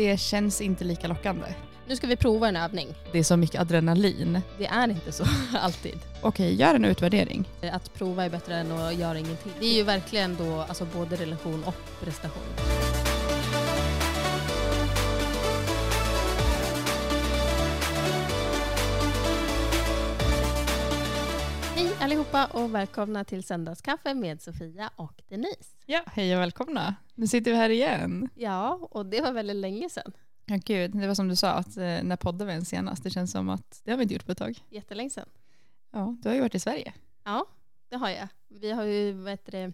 Det känns inte lika lockande. Nu ska vi prova en övning. Det är så mycket adrenalin. Det är inte så alltid. Okej, gör en utvärdering. Att prova är bättre än att göra ingenting. Det är ju verkligen då alltså både relation och prestation. Allihopa och välkomna till Söndagskaffe med Sofia och Denise. Ja, hej och välkomna. Nu sitter vi här igen. Ja, och det var väldigt länge sedan. Ja, gud, det var som du sa, att eh, när poddade vi senast? Det känns som att det har vi inte gjort på ett tag. Jättelänge sedan. Ja, du har ju varit i Sverige. Ja, det har jag. Vi har ju vad heter det,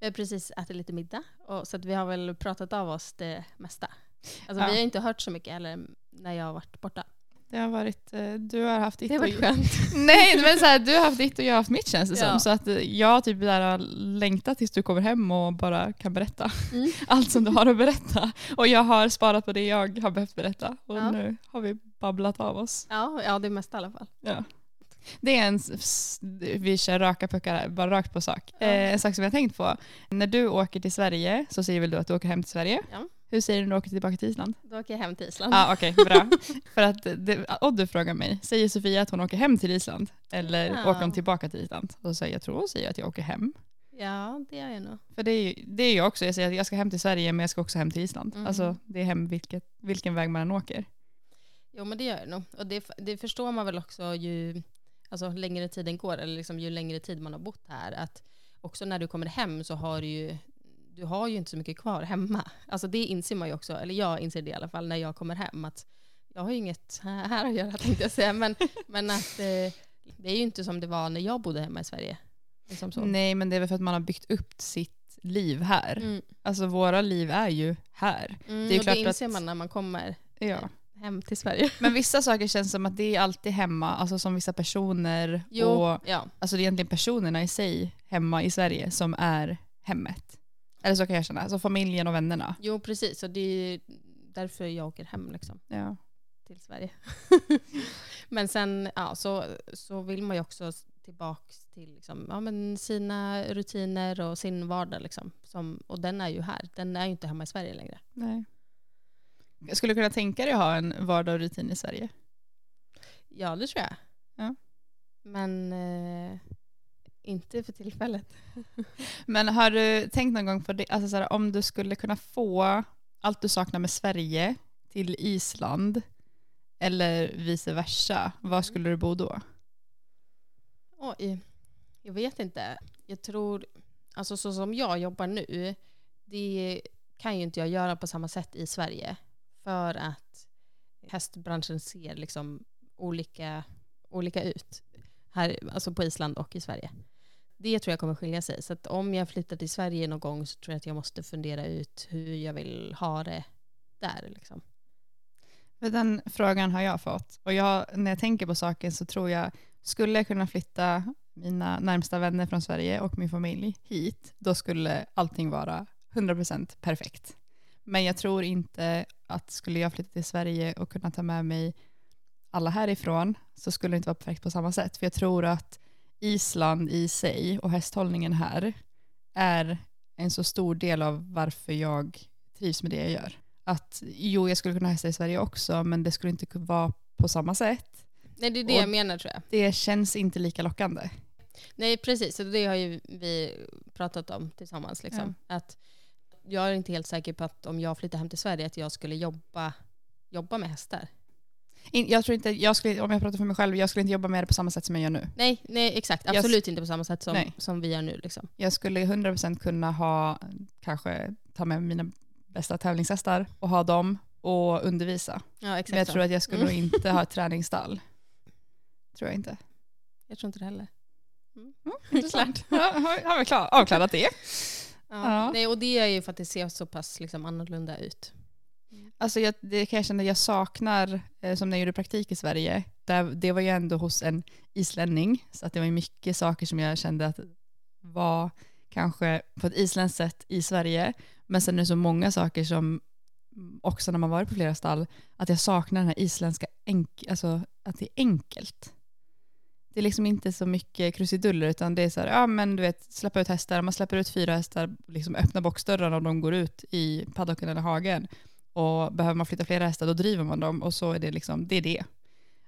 vi har precis ätit lite middag och, så att vi har väl pratat av oss det mesta. Alltså, Ja. Vi har inte hört så mycket heller när jag har varit borta. Det har varit, eh, du har haft ditt Det har varit och skönt. Nej, men så här, du har haft ditt och jag har haft mitt känns det Ja. som. Så att eh, jag typ där har längtat tills du kommer hem och bara kan berätta Mm. allt som du har att berätta. Och jag har sparat på det jag har behövt berätta. Och Ja. nu har vi babblat av oss. Ja, ja, det mesta i alla fall. Ja. Det är en, vi kör raka puckar här, bara rakt på sak. Ja. Eh, en sak som jag tänkt på. När du åker till Sverige så säger väl du att du åker hem till Sverige? Ja. Hur säger du när du åker tillbaka till Island? Då åker jag hem till Island. Ja, ah, okej, bra. För att det, Oddu frågar mig, säger Sofia att hon åker hem till Island? Eller Ja. åker hon tillbaka till Island? Och så säger jag tror hon säger att jag åker hem. Ja, det gör jag nog. För det är ju det är jag också, jag säger att jag ska hem till Sverige men jag ska också hem till Island. Mm. Alltså det är hem vilket, vilken väg man än åker. Jo, men det gör jag nog. Och det, det förstår man väl också ju alltså, längre tiden går, eller liksom, ju längre tid man har bott här, att också när du kommer hem så har du ju du har ju inte så mycket kvar hemma. Alltså det inser man ju också, eller jag inser det i alla fall när jag kommer hem, att jag har ju inget här att göra tänkte jag säga, men, men att eh, det är ju inte som det var när jag bodde hemma i Sverige. Liksom. Nej men det är väl för att man har byggt upp sitt liv här. Mm. Alltså våra liv är ju här. Mm, Det är klart det inser att- man när man kommer Ja. hem till Sverige. Men vissa saker känns som att det är alltid hemma, alltså som vissa personer Jo, och ja. alltså det är egentligen personerna i sig hemma i Sverige som är hemmet. Eller så kan jag känna, alltså familjen och vännerna. Jo, precis. Och det är därför jag åker hem liksom. Ja. till Sverige. men sen ja, så, så vill man ju också tillbaka till liksom, ja, men sina rutiner och sin vardag. Liksom, som, och den är ju här. Den är ju inte hemma i Sverige längre. Nej. Jag skulle kunna tänka dig att ha en vardag och rutin i Sverige. Ja, det tror jag. Ja. Men eh, inte för tillfället. Men har du tänkt någon gång på det, alltså så här, om du skulle kunna få allt du saknar med Sverige till Island eller vice versa, var skulle du bo då? Oj, jag vet inte. Jag tror, alltså så som jag jobbar nu, det kan ju inte jag göra på samma sätt i Sverige. För att hästbranschen ser liksom olika, olika ut. Här, alltså på Island och i Sverige. Det tror jag kommer skilja sig. Så att om jag flyttar till Sverige någon gång så tror jag att jag måste fundera ut hur jag vill ha det där. Liksom. Den frågan har jag fått. Och jag, när jag tänker på saken så tror jag, skulle jag kunna flytta mina närmsta vänner från Sverige och min familj hit, då skulle allting vara 100% perfekt. Men jag tror inte att skulle jag flytta till Sverige och kunna ta med mig alla härifrån så skulle det inte vara perfekt på samma sätt. För jag tror att Island i sig och hästhållningen här är en så stor del av varför jag trivs med det jag gör att jo, jag skulle kunna hästa i Sverige också, men det skulle inte kunna vara på samma sätt. Nej, det är det Och- jag menar tror jag. Det känns inte lika lockande. Nej, precis. Och det har ju vi pratat om tillsammans. Liksom. Att jag är inte helt säker på att om jag flyttar hem till Sverige att jag skulle jobba, jobba med hästar. In, jag tror inte, jag skulle, om jag pratar för mig själv, jag skulle inte jobba med det på samma sätt som jag gör nu. Nej, nej exakt. Jag- Absolut inte på samma sätt som, Nej. som vi gör nu. Liksom. Jag skulle 100% kunna ha, kanske ta med mina bästa tävlingshästar och ha dem och undervisa. Ja, exakt Men jag så. tror att jag skulle Mm. inte ha ett träningsstall. Tror jag inte. jag tror inte det heller. Intressant. Ja, har, har vi klar, avklarat det? Ja. Ja. Nej, och det är ju för att det ser så pass liksom, annorlunda ut. Alltså jag, det kan jag känna att jag saknar, eh, som när jag gjorde praktik i Sverige, där, det var ju ändå hos en islänning, så att det var ju mycket saker som jag kände att var kanske på ett isländskt sätt i Sverige, men sen är det så många saker som också när man varit på flera stall, att jag saknar den här isländska, enk, alltså att det är enkelt. Det är liksom inte så mycket krusiduller utan det är så här, ja men du vet, släppa ut hästar, man släpper ut fyra hästar, liksom öppna boxdörrarna och de går ut i paddocken eller hagen. Och behöver man flytta flera hästar då driver man dem och så är det liksom, det är det.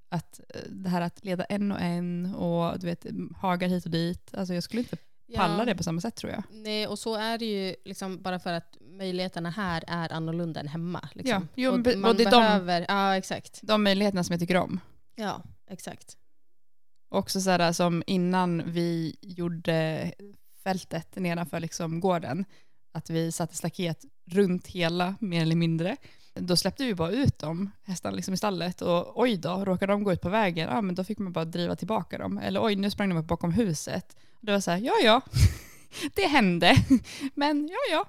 Att eh, det här att leda en och en och du vet, hagar hit och dit. Alltså jag skulle inte palla det på samma sätt tror jag. Nej, och så är det ju liksom bara för att möjligheterna här är annorlunda än hemma. Liksom. Ja, jo, och man och det är de- behöver, ja exakt. De möjligheterna som jag tycker om. Ja, exakt. Också så här som innan vi gjorde fältet nedanför liksom gården, att vi satte staket runt hela mer eller mindre. Då släppte vi bara ut dem, hästarna liksom i stallet och oj då, råkade de gå ut på vägen, ja men då fick man bara driva tillbaka dem. Eller oj, nu sprang de upp bakom huset. Det var så här, ja ja, det hände. Men ja ja,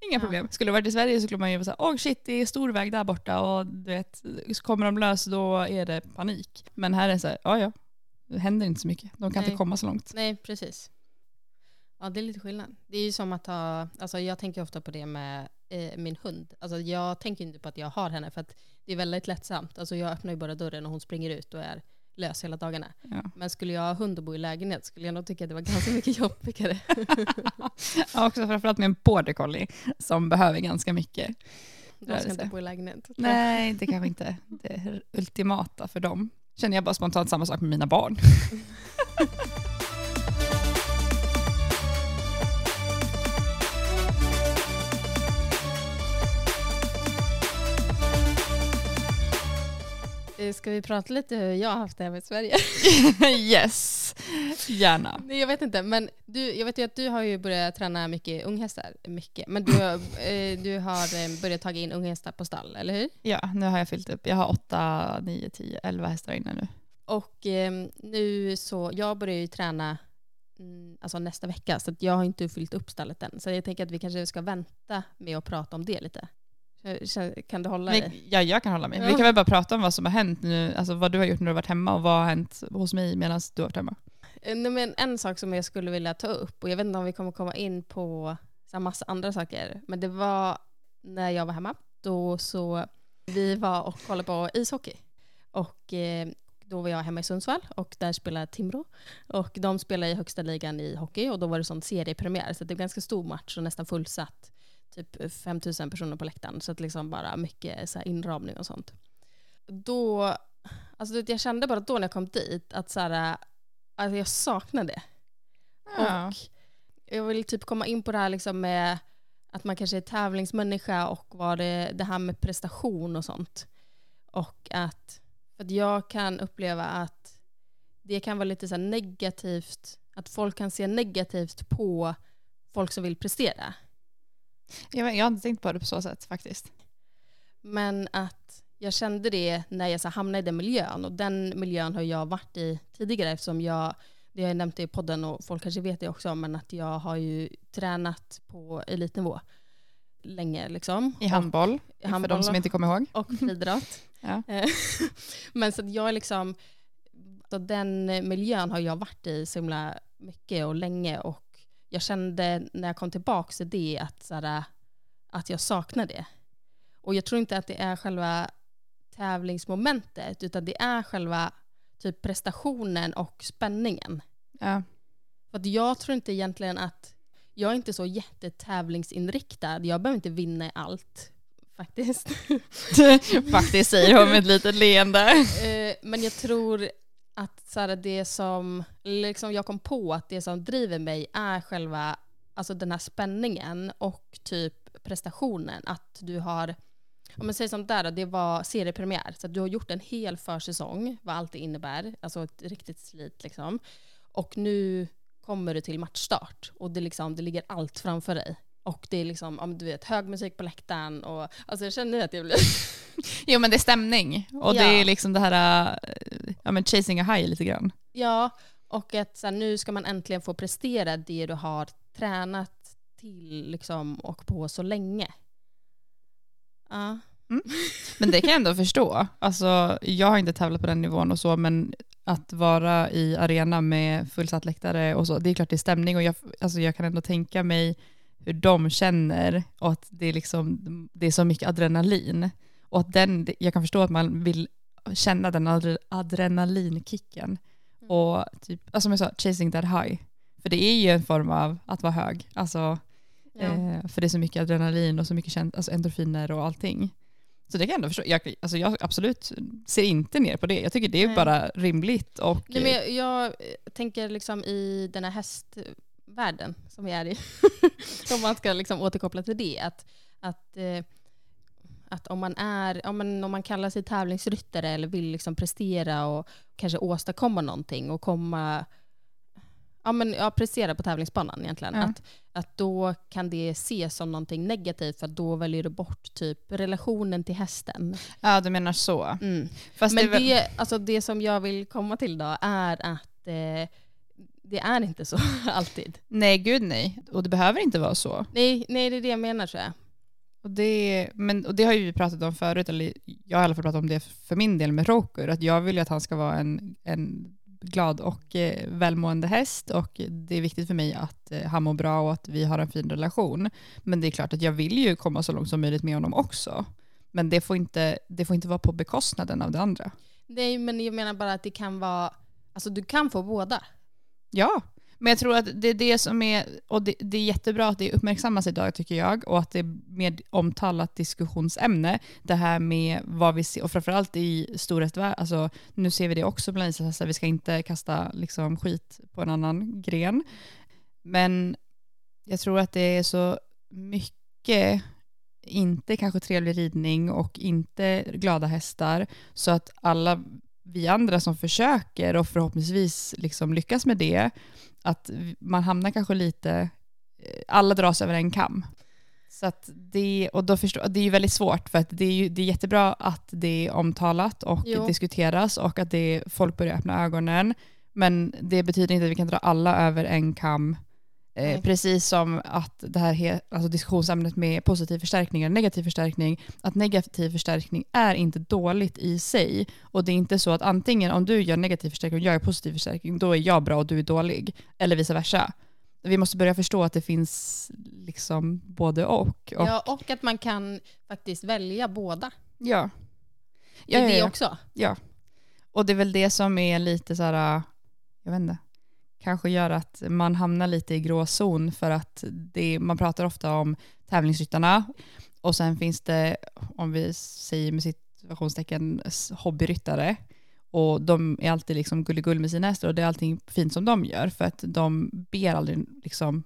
inga Ja. problem. Skulle jag varit i Sverige så skulle man ju vara så här, åh shit det är stor väg där borta och du vet, kommer de lös då är det panik. Men här är det så här, ja ja, det händer inte så mycket. De kan Nej. inte komma så långt. Nej, precis. Ja, det är lite skillnad. Det är ju som att ha, alltså jag tänker ofta på det med eh, min hund. Alltså jag tänker inte på att jag har henne för att det är väldigt lättsamt. Alltså jag öppnar ju bara dörren och hon springer ut och är lös hela dagarna. Ja. Men skulle jag ha hund och bo i lägenhet skulle jag nog tycka att det var ganska mycket jobbigare. Ja, också framförallt med en border collie som behöver ganska mycket. De ska inte bo i lägenhet. Nej, det kanske inte det är ultimata för dem. Känner jag bara spontant samma sak med mina barn. Ska vi prata lite hur jag har haft det här med Sverige? yes, gärna. Nej, jag vet inte, men du, jag vet ju att du har ju börjat träna mycket unghästar. Mycket. Men du, eh, du har eh, börjat ta in unghästar på stall, eller hur? Ja, nu har jag fyllt upp. Jag har 8, 9, 10, 11 hästar inne nu. Och eh, nu så, jag börjar ju träna mm, alltså nästa vecka, så att jag har inte fyllt upp stallet än. Så jag tänker att vi kanske ska vänta med att prata om det lite. Kän- Kan du hålla dig? ja, jag kan hålla. Vi Ja. kan väl bara prata om vad som har hänt nu, alltså vad du har gjort när du har varit hemma och vad har hänt hos mig medan du har varit hemma. Eh, nej, men En sak som jag skulle vilja ta upp, och jag vet inte om vi kommer komma in på så massa andra saker, men det var när jag var hemma, då så vi var och kollade på ishockey. Och eh, då var jag hemma i Sundsvall och där spelade Timrå. Och de spelar i högsta ligan i hockey och då var det sån seriepremiär så det var ganska stor match och nästan fullsatt. Typ 5000 personer på läktaren så att liksom bara mycket så här inramning och sånt. Då, alltså jag kände bara då när jag kom dit att så här, alltså jag saknade det. Ja. Och jag vill typ komma in på det här liksom med att man kanske är tävlingsmänniska och vad det, det här med prestation och sånt. Och att, för att jag kan uppleva att det kan vara lite så negativt, att folk kan se negativt på folk som vill prestera. Jag, jag har inte tänkt på det på så sätt faktiskt. Men att jag kände det när jag så hamnade i den miljön och den miljön har jag varit i tidigare eftersom jag, det har jag nämnt i podden och folk kanske vet det också, men att jag har ju tränat på elitnivå länge liksom. I handboll, Och, för handboll de som inte kommer ihåg. och friidrott. Eh, men så att jag liksom, så den miljön har jag varit i så himla mycket och länge och jag kände när jag kom tillbaka till det att, så här, att jag saknar det. Och jag tror inte att det är själva tävlingsmomentet utan det är själva typ prestationen och spänningen. Ja. För att jag tror inte egentligen att, jag är inte så jättetävlingsinriktad, jag behöver inte vinna i allt faktiskt. Faktiskt säger hon med ett litet leende. Eh, men jag tror att så här, det som liksom jag kom på att det som driver mig är själva alltså den här spänningen och typ prestationen. Att du har, om man säger som där då, det var seriepremiär. Så att du har gjort en hel försäsong, vad allt det innebär. Alltså ett riktigt slit liksom. Och nu kommer du till matchstart och det, liksom, det ligger allt framför dig. Och det är liksom, om du vet, hög musik på läktaren och alltså jag känner att jag blir Jo men det är stämning. Och det Ja. är liksom det här, äh, ja men chasing a high lite grann. Ja, och att så här, nu ska man äntligen få prestera det du har tränat till liksom, och på så länge. Ja. Men det kan jag ändå förstå. Alltså, jag har inte tävlat på den nivån och så, men att vara i arena med fullsatt läktare och så, det är klart det är stämning och jag, alltså, jag kan ändå tänka mig hur de känner och att det är, liksom, det är så mycket adrenalin. Och att den, jag kan förstå att man vill känna den adre, adrenalinkicken. Och typ, alltså som jag sa, chasing that high. För det är ju en form av att vara hög. Alltså, Ja. Eh, för det är så mycket adrenalin och så mycket känt, alltså endorfiner och allting. Så det kan jag ändå förstå. Jag, alltså jag absolut ser inte ner på det. Jag tycker det är Nej. bara rimligt. Och, Nej, men jag, jag tänker liksom i den här hästvärlden som vi är i, om man ska liksom återkoppla till det, att, att, eh, att om, man är, om, man, om man kallar sig tävlingsryttare eller vill liksom prestera och kanske åstadkomma någonting och komma Ja, men, ja, prestera på tävlingsbanan egentligen. Ja. Att, att då kan det ses som någonting negativt för då väljer du bort typ relationen till hästen. ja, du menar så. Mm. Men det, är väl- det, alltså det som jag vill komma till då är att eh, det är inte så alltid. Nej, gud nej. Och det behöver inte vara så. Nej, nej, det är det jag menar tror jag. Och det, men, och det har ju vi pratat om förut, eller jag har i alla fall pratat om det för min del med Rokur, att jag vill ju att han ska vara en, en glad och eh, välmående häst och det är viktigt för mig att eh, han mår bra och att vi har en fin relation. Men det är klart att jag vill ju komma så långt som möjligt med honom också. Men det får inte, det får inte vara på bekostnaden av det andra. Nej, men jag menar bara att det kan vara, alltså du kan få båda. Ja, men jag tror att det är det som är, och det, det är jättebra att det uppmärksammas idag tycker jag, och att det är mer omtalat diskussionsämne, det här med vad vi ser, och framförallt i storhetsvärlden, alltså nu ser vi det också bland ishästar, vi ska inte kasta liksom skit på en annan gren, men jag tror att det är så mycket inte kanske trevlig ridning och inte glada hästar, så att alla vi andra som försöker och förhoppningsvis liksom lyckas med det, att man hamnar kanske lite, eh, alla dras över en kam. Så att det, och då förstår, det är ju väldigt svårt för att det är, ju, det är jättebra att det är omtalat och Jo. diskuteras och att det, folk börjar öppna ögonen. Men det betyder inte att vi kan dra alla över en kam. Eh, Nej. precis som att det här alltså diskussionsämnet med positiv förstärkning och negativ förstärkning, att negativ förstärkning är inte dåligt i sig. Och det är inte så att antingen om du gör negativ förstärkning och jag gör positiv förstärkning, då är jag bra och du är dålig. Eller vice versa. Vi måste börja förstå att det finns liksom både och. och Ja, och att man kan faktiskt välja båda. ja. Det är Ja, ja, det ja. också. Ja. Och det är väl det som är lite så här, jag vet inte, kanske gör att man hamnar lite i gråzon för att det, man pratar ofta om tävlingsryttarna och sen finns det, om vi säger med situationstecken, hobbyryttare och de är alltid liksom gulligull med sina hästar och det är allting fint som de gör för att de ber aldrig, liksom,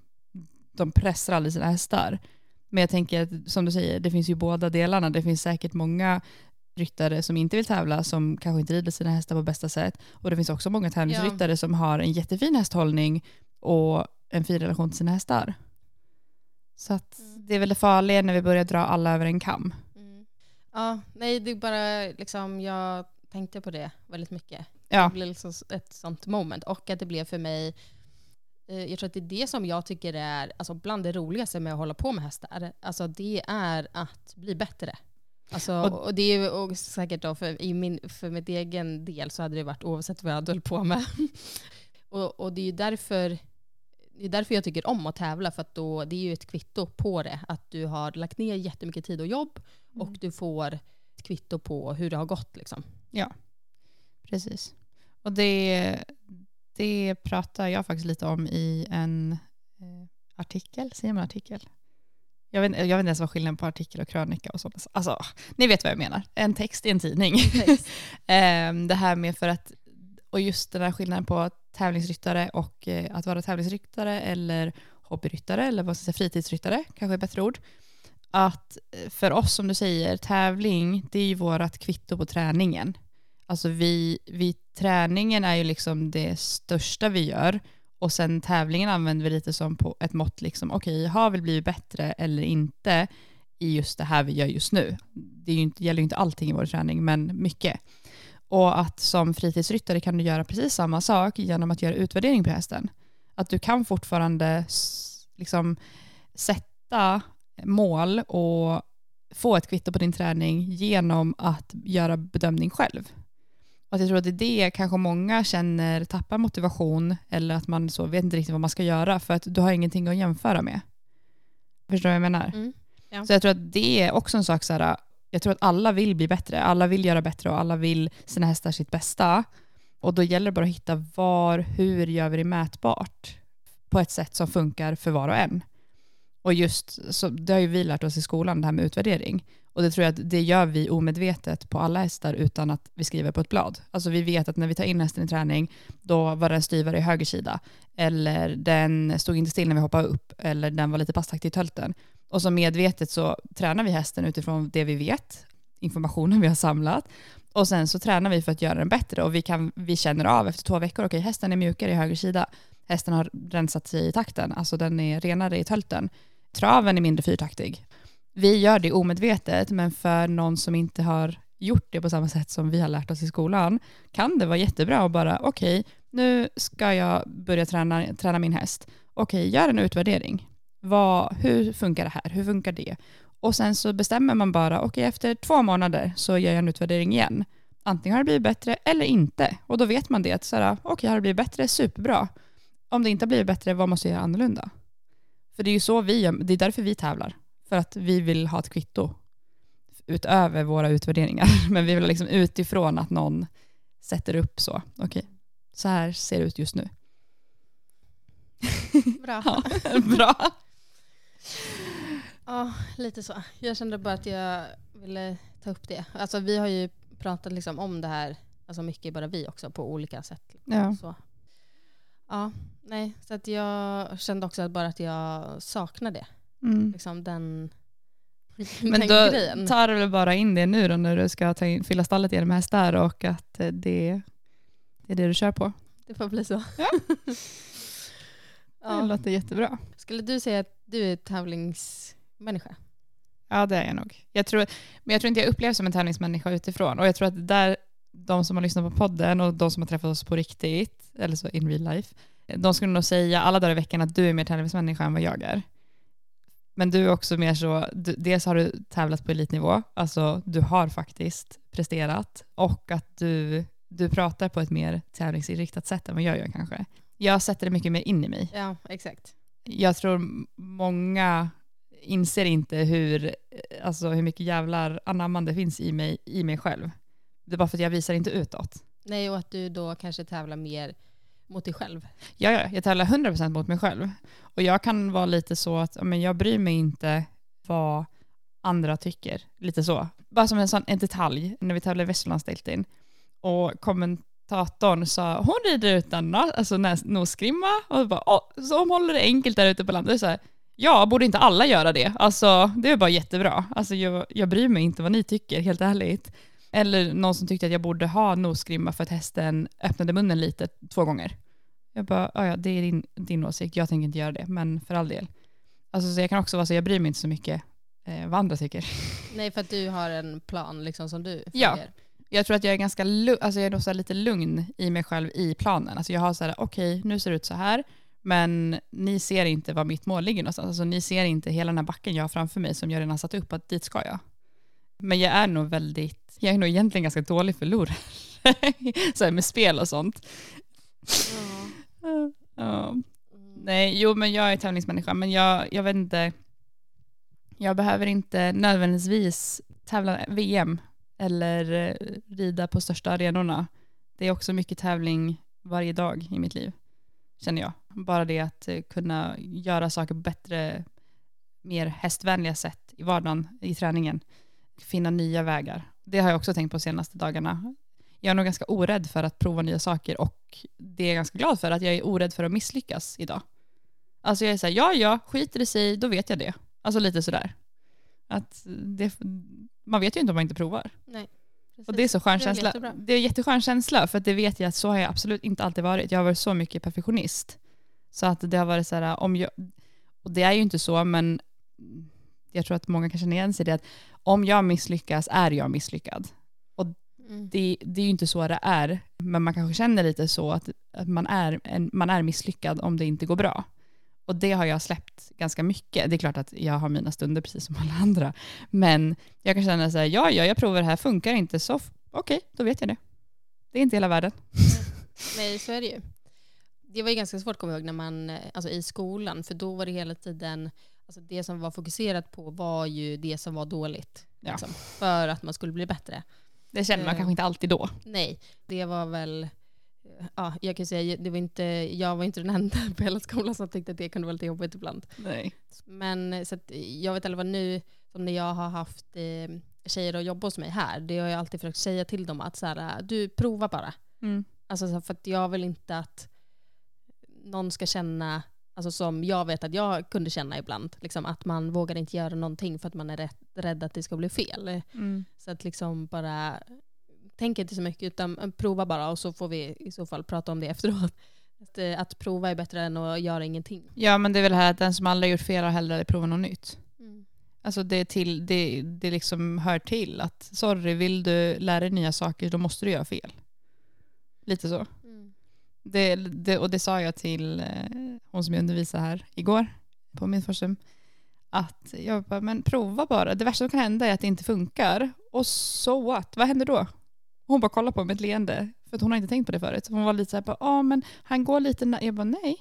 de pressar aldrig sina hästar. Men jag tänker som du säger, det finns ju båda delarna. Det finns säkert många ryttare som inte vill tävla som kanske inte rider sina hästar på bästa sätt. Och det finns också många tävlingsryttare som har en jättefin hästhållning och en fin relation till sina hästar. Så att Mm. det är väl det farliga när vi börjar dra alla över en kam. Mm. Ja, nej, det är bara liksom, jag tänkte på det väldigt mycket. Ja, Det blev liksom ett sånt moment. Och att det blev för mig, eh, jag tror att det är det som jag tycker är alltså bland det roligaste med att hålla på med hästar. Alltså det är att bli bättre. Alltså, Och- och, det är ju och säkert då för, i min, för mitt egen del så hade det varit oavsett vad jag hållit på med. och, och det är ju därför det är därför jag tycker om att tävla, för att då, det är ju ett kvitto på det. Att du har lagt ner jättemycket tid och jobb och Mm. du får ett kvitto på hur det har gått. Liksom. precis. Och det, det pratar jag faktiskt lite om i en eh, artikel. Säger man artikel? Jag vet, jag vet inte ens vad skillnaden på artikel och krönika och sånt Alltså, ni vet vad jag menar. En text i en tidning. Ehm, det här med för att, och just den här skillnaden på tävlingsryttare och eh, att vara tävlingsryttare eller hobbyryttare eller vad ska jag säga, fritidsryttare, kanske är bättre ord. Att eh, för oss som du säger, tävling, det är ju vårat kvitto på träningen. Alltså vi, vi, träningen är ju liksom det största vi gör och sen tävlingen använder vi lite som på ett mått, liksom, okej, har vi blivit bättre eller inte i just det här vi gör just nu? Det ju inte, gäller ju inte allting i vår träning, men mycket. Och att som fritidsryttare kan du göra precis samma sak genom att göra utvärdering på hästen. Att du kan fortfarande liksom sätta mål och få ett kvitto på din träning genom att göra bedömning själv. Och att jag tror att det är det kanske många känner tappar motivation eller att man så vet inte riktigt vad man ska göra för att du har ingenting att jämföra med. Förstår du vad jag menar? Mm. Ja. Så jag tror att det är också en sak så här, jag tror att alla vill bli bättre, alla vill göra bättre och alla vill sina hästar sitt bästa. Och då gäller det bara att hitta var, hur gör vi det mätbart på ett sätt som funkar för var och en. Och just, så, det har ju vi lärt oss i skolan, det här med utvärdering. Och det tror jag att det gör vi omedvetet på alla hästar utan att vi skriver på ett blad. Alltså vi vet att när vi tar in hästen i träning, då var den styvare i höger sida. Eller den stod inte still när vi hoppade upp. Eller den var lite passtaktig i tölten. Och så medvetet så tränar vi hästen utifrån det vi vet, informationen vi har samlat. Och sen så tränar vi för att göra den bättre och vi, kan, vi känner av efter två veckor, okej okay, hästen är mjukare i höger sida, hästen har rensat sig i takten, alltså den är renare i tölten. Traven är mindre fyrtaktig. Vi gör det omedvetet, men för någon som inte har gjort det på samma sätt som vi har lärt oss i skolan kan det vara jättebra att bara, okej, okay, nu ska jag börja träna, träna min häst. Okej, okay, gör en utvärdering. Vad, hur funkar det här? Hur funkar det? Och sen så bestämmer man bara, okej okay, efter två månader så gör jag en utvärdering igen. Antingen har det blivit bättre eller inte. Och då vet man det, att okej okay, har det blivit bättre, superbra. Om det inte har blivit bättre, vad måste jag göra annorlunda? För det är ju så vi gör, det är därför vi tävlar. För att vi vill ha ett kvitto utöver våra utvärderingar. Men vi vill liksom utifrån att någon sätter upp så. Okej, så här ser det ut just nu. Bra. ja, bra. Ja, lite så. Jag kände bara att jag ville ta upp det. Alltså vi har ju pratat liksom om det här, alltså mycket bara vi också, på olika sätt. Ja. Så. Ja, nej. Så att jag kände också bara att jag saknar det. Mm. Liksom den, Men den då grejen. tar du väl bara in det nu då när du ska ta in, fylla stallet genom hästar och att eh, det, det är det du kör på. Det får bli så. Ja. Det låter jättebra. Skulle du säga att du är tävlingsmänniska? Ja, det är jag nog. Jag tror, men jag tror inte jag upplevs som en tävlingsmänniska utifrån. Och jag tror att där, de som har lyssnat på podden och de som har träffat oss på riktigt, eller så in real life, de skulle nog säga alla dagar i veckan att du är mer tävlingsmänniska än vad jag är. Men du är också mer så, du, dels har du tävlat på elitnivå, alltså du har faktiskt presterat och att du, du pratar på ett mer tävlingsinriktat sätt än vad jag gör kanske. Jag sätter det mycket mer in i mig. Ja, exakt. Jag tror många inser inte hur, alltså hur mycket jävlar anammande finns i mig, i mig själv. Det är bara för att jag visar inte utåt. Nej, och att du då kanske tävlar mer mot dig själv. Ja, ja, jag tävlar 100% mot mig själv. Och jag kan vara lite så att men jag bryr mig inte vad andra tycker. Lite så. Bara som en sån en detalj när vi tävlade i Västerlandsdeltin. Och kommentatorn sa hon rider utan alltså, nosgrimma. Och bara, Åh, så hon håller det enkelt där ute på landet. Så här, ja, borde inte alla göra det? Alltså, det är bara jättebra. Alltså, jag, jag bryr mig inte vad ni tycker, helt ärligt. Eller någon som tyckte att jag borde ha nosgrimma för att hästen öppnade munnen lite två gånger. Jag bara, "Ja, ja, det är din, din åsikt, jag tänker inte göra det, men för all del. Alltså, så jag kan också vara så, jag bryr mig inte så mycket eh, vad andra tycker. Nej, för att du har en plan liksom som du Ja. följer. Jag tror att jag är ganska alltså jag är nog så lite lugn i mig själv i planen. Alltså jag har så här, okej, nu ser det ut så här, men ni ser inte var mitt mål ligger någonstans. Alltså ni ser inte hela den här backen jag har framför mig som jag redan satt upp att dit ska jag. Men jag är nog väldigt, jag är nog egentligen ganska dålig förlorare. så här med spel och sånt. Ja. Mm. Nej, jo men jag är tävlingsmänniska, men jag, jag vet inte. Jag behöver inte nödvändigtvis tävla VM eller eh, rida på största arenorna. Det är också mycket tävling varje dag i mitt liv, känner jag. Bara det att eh, kunna göra saker på bättre, mer hästvänliga sätt i vardagen, i träningen. Finna nya vägar. Det har jag också tänkt på de senaste dagarna. Jag är nog ganska orädd för att prova nya saker och det är jag ganska glad för, att jag är orädd för att misslyckas idag. Alltså jag är såhär, ja ja, skiter det sig, då vet jag det. Alltså lite sådär. Att det, man vet ju inte om man inte provar. Nej. Och det är så skön Det känsla. Det är en jätteskön känsla för att det vet jag att så har jag absolut inte alltid varit. Jag har varit så mycket perfektionist. Så att det har varit så här, om jag, och det är ju inte så, men jag tror att många kan känna igen sig i det att om jag misslyckas är jag misslyckad. Mm. Det, det är ju inte så det är, men man kanske känner lite så att, att man, är en, man är misslyckad om det inte går bra. Och det har jag släppt ganska mycket. Det är klart att jag har mina stunder precis som alla andra. Men jag kan känna så här, ja, ja, jag provar det här, funkar inte, så okej, då vet jag det. Det är inte hela världen. Nej, så är det ju. Det var ju ganska svårt, kommer jag ihåg, när man, alltså i skolan, för då var det hela tiden, alltså det som var fokuserat på var ju det som var dåligt. Ja. Liksom, för att man skulle bli bättre. Det känner man Eh. kanske inte alltid då. Nej, det var väl ja, jag kan säga, det var inte, jag var inte den enda på hela skolan som tyckte att det kunde vara lite jobbigt ibland. Nej. Men så jag vet i alla fall nu, som när jag har haft eh, tjejer att jobba hos mig här, det har jag alltid försökt säga till dem att så här, du prova bara. Mm. Alltså, för att jag vill inte att någon ska känna, alltså som jag vet att jag kunde känna ibland, liksom, att man vågar inte göra någonting för att man är rädd, rädd att det ska bli fel. Mm. Så att liksom bara, tänk inte så mycket utan prova bara och så får vi i så fall prata om det efteråt. Att, eh, att prova är bättre än att göra ingenting. Ja men det är väl här att den som aldrig gjort fel har hellre provat något nytt. Mm. Alltså det, till, det, det liksom hör till att sorry, vill du lära dig nya saker då måste du göra fel. Lite så. Det, det, och det sa jag till eh, hon som jag undervisade här igår på min forsum. Att jag bara, men prova bara. Det värsta som kan hända är att det inte funkar. Och så what? Vad händer då? Hon bara kollar på mig med ett leende. För att hon har inte tänkt på det förut. Hon var lite så här, ja ah, men han går lite nä-" Jag bara, nej.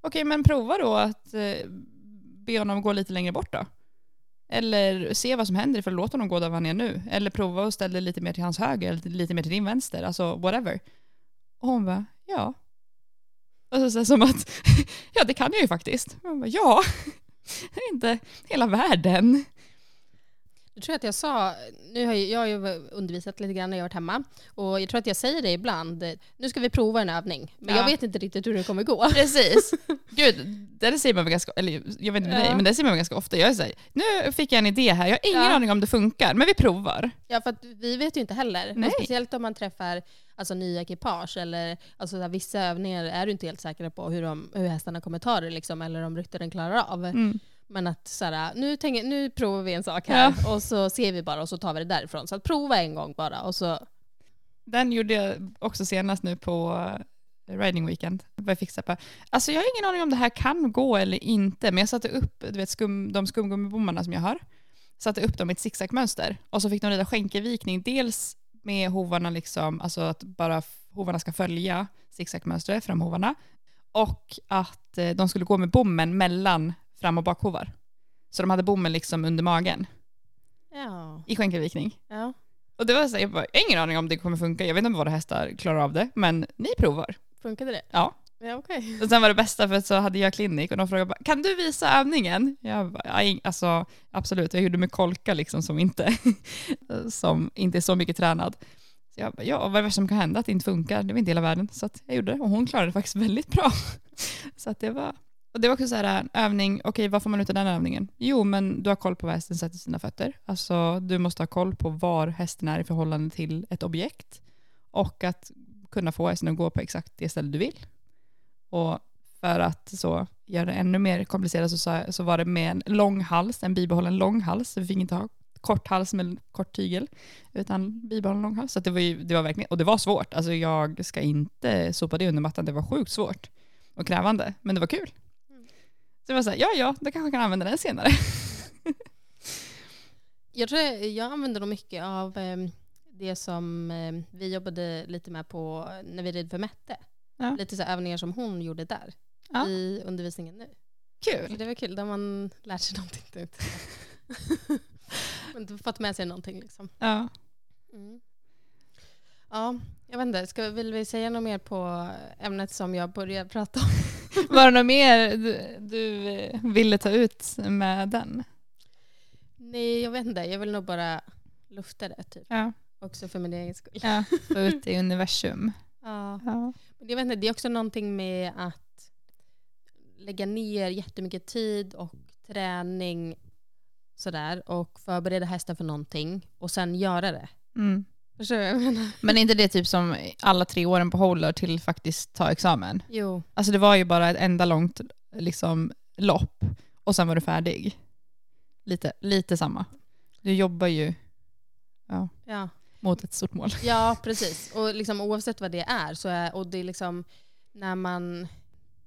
Okej, men prova då att eh, be honom gå lite längre bort då. Eller se vad som händer ifall du låter honom gå där han är nu. Eller prova att ställa dig lite mer till hans höger eller lite mer till din vänster. Alltså whatever. Och hon bara, ja. Alltså så, här, som att, ja det kan jag ju faktiskt. Och bara, ja. Inte hela världen. Jag tror att jag sa, nu har jag, jag har ju undervisat lite grann när jag har varit hemma, och jag tror att jag säger det ibland, nu ska vi prova en övning, men Ja. jag vet inte riktigt hur det kommer gå. Precis. Gud, det säger man väl ganska, eller jag vet inte med Ja. dig, men det säger man ganska ofta. Jag säger, nu fick jag en idé här, jag har ingen Ja. aning om det funkar, men vi provar. Ja, för vi vet ju inte heller. Nej. Och speciellt om man träffar alltså, nya ekipage eller alltså, så här, vissa övningar är du inte helt säker på hur, de, hur hästarna kommer ta det liksom, eller om ryttaren klarar av. Mm. Men att så här, nu, tänker, nu provar vi en sak här och så ser vi bara och så tar vi det därifrån. Så att prova en gång bara och så... Den gjorde jag också senast nu på eh, Riding Weekend. Jag här, bara, alltså jag har ingen aning om det här kan gå eller inte, men jag satte upp du vet, skum, de skumgummibommarna som jag har. Satte upp dem i ett zigzagmönster och så fick de rida skänkelvikning. Dels med hovarna, liksom, alltså att bara hovarna ska följa zigzagmönstret, framhovarna. Och att eh, de skulle gå med bommen mellan fram och bakhovar. Så de hade bommen liksom under magen Ja. i skänkelvikning. ja. Och det var så här, jag, bara, jag har ingen aning om det kommer funka. Jag vet inte om våra hästar klarar av det, men ni provar. Funkade det? Ja. Ja, okej. Och sen var det bästa för så hade jag klinik och de frågade bara, kan du visa övningen? Jag bara, "Ja, ing- alltså absolut, jag gjorde med kolka liksom som inte, som inte är så mycket tränad. Så jag bara, ja, vad är det värsta som kan hända? Att det inte funkar, det var inte hela världen. Så jag gjorde det och hon klarade det faktiskt väldigt bra. Så att det var, och det var också så här en övning, okej vad får man ut av den övningen? Jo men du har koll på var hästen sätter sina fötter. Alltså du måste ha koll på var hästen är i förhållande till ett objekt. Och att kunna få hästen att gå på exakt det ställe du vill. Och för att så göra det ännu mer komplicerat så, så var det med en lång hals, en bibehållen lång hals. Så vi fick inte ha kort hals med kort tygel, utan bibehållen lång hals. Så det, var ju, det var verkligen, och det var svårt. Alltså jag ska inte sopa det under mattan, det var sjukt svårt och krävande, men det var kul. Så det var så här, ja ja, då kanske jag kan använda den senare. Jag tror jag, jag använder nog mycket av eh, det som eh, vi jobbade lite med på när vi red för Mette. Ja. Lite så övningar som hon gjorde där Ja. i undervisningen nu. Kul. Det var kul, där man lärt sig någonting nytt. Man fått med sig någonting liksom. Ja. Mm. Ja, jag vet inte, ska, vill vi säga något mer på ämnet som jag började prata om? Var det något mer du, du eh, ville ta ut med den? Nej, jag vet inte. Jag vill nog bara lufta det typ. Ja, Också för min egen skull. ja få ut i universum. Ja. Ja. Jag vet inte, det är också någonting med att lägga ner jättemycket tid och träning sådär och förbereda hästen för någonting och sen göra det. Mm. Men är inte det typ som alla tre åren på Håller till faktiskt ta examen? Jo. Alltså det var ju bara ett enda långt liksom, lopp och sen var du färdig. Lite, lite samma. Du jobbar ju Ja. mot ett stort mål. ja, precis. Och liksom, oavsett vad det är så är, och det är liksom när man,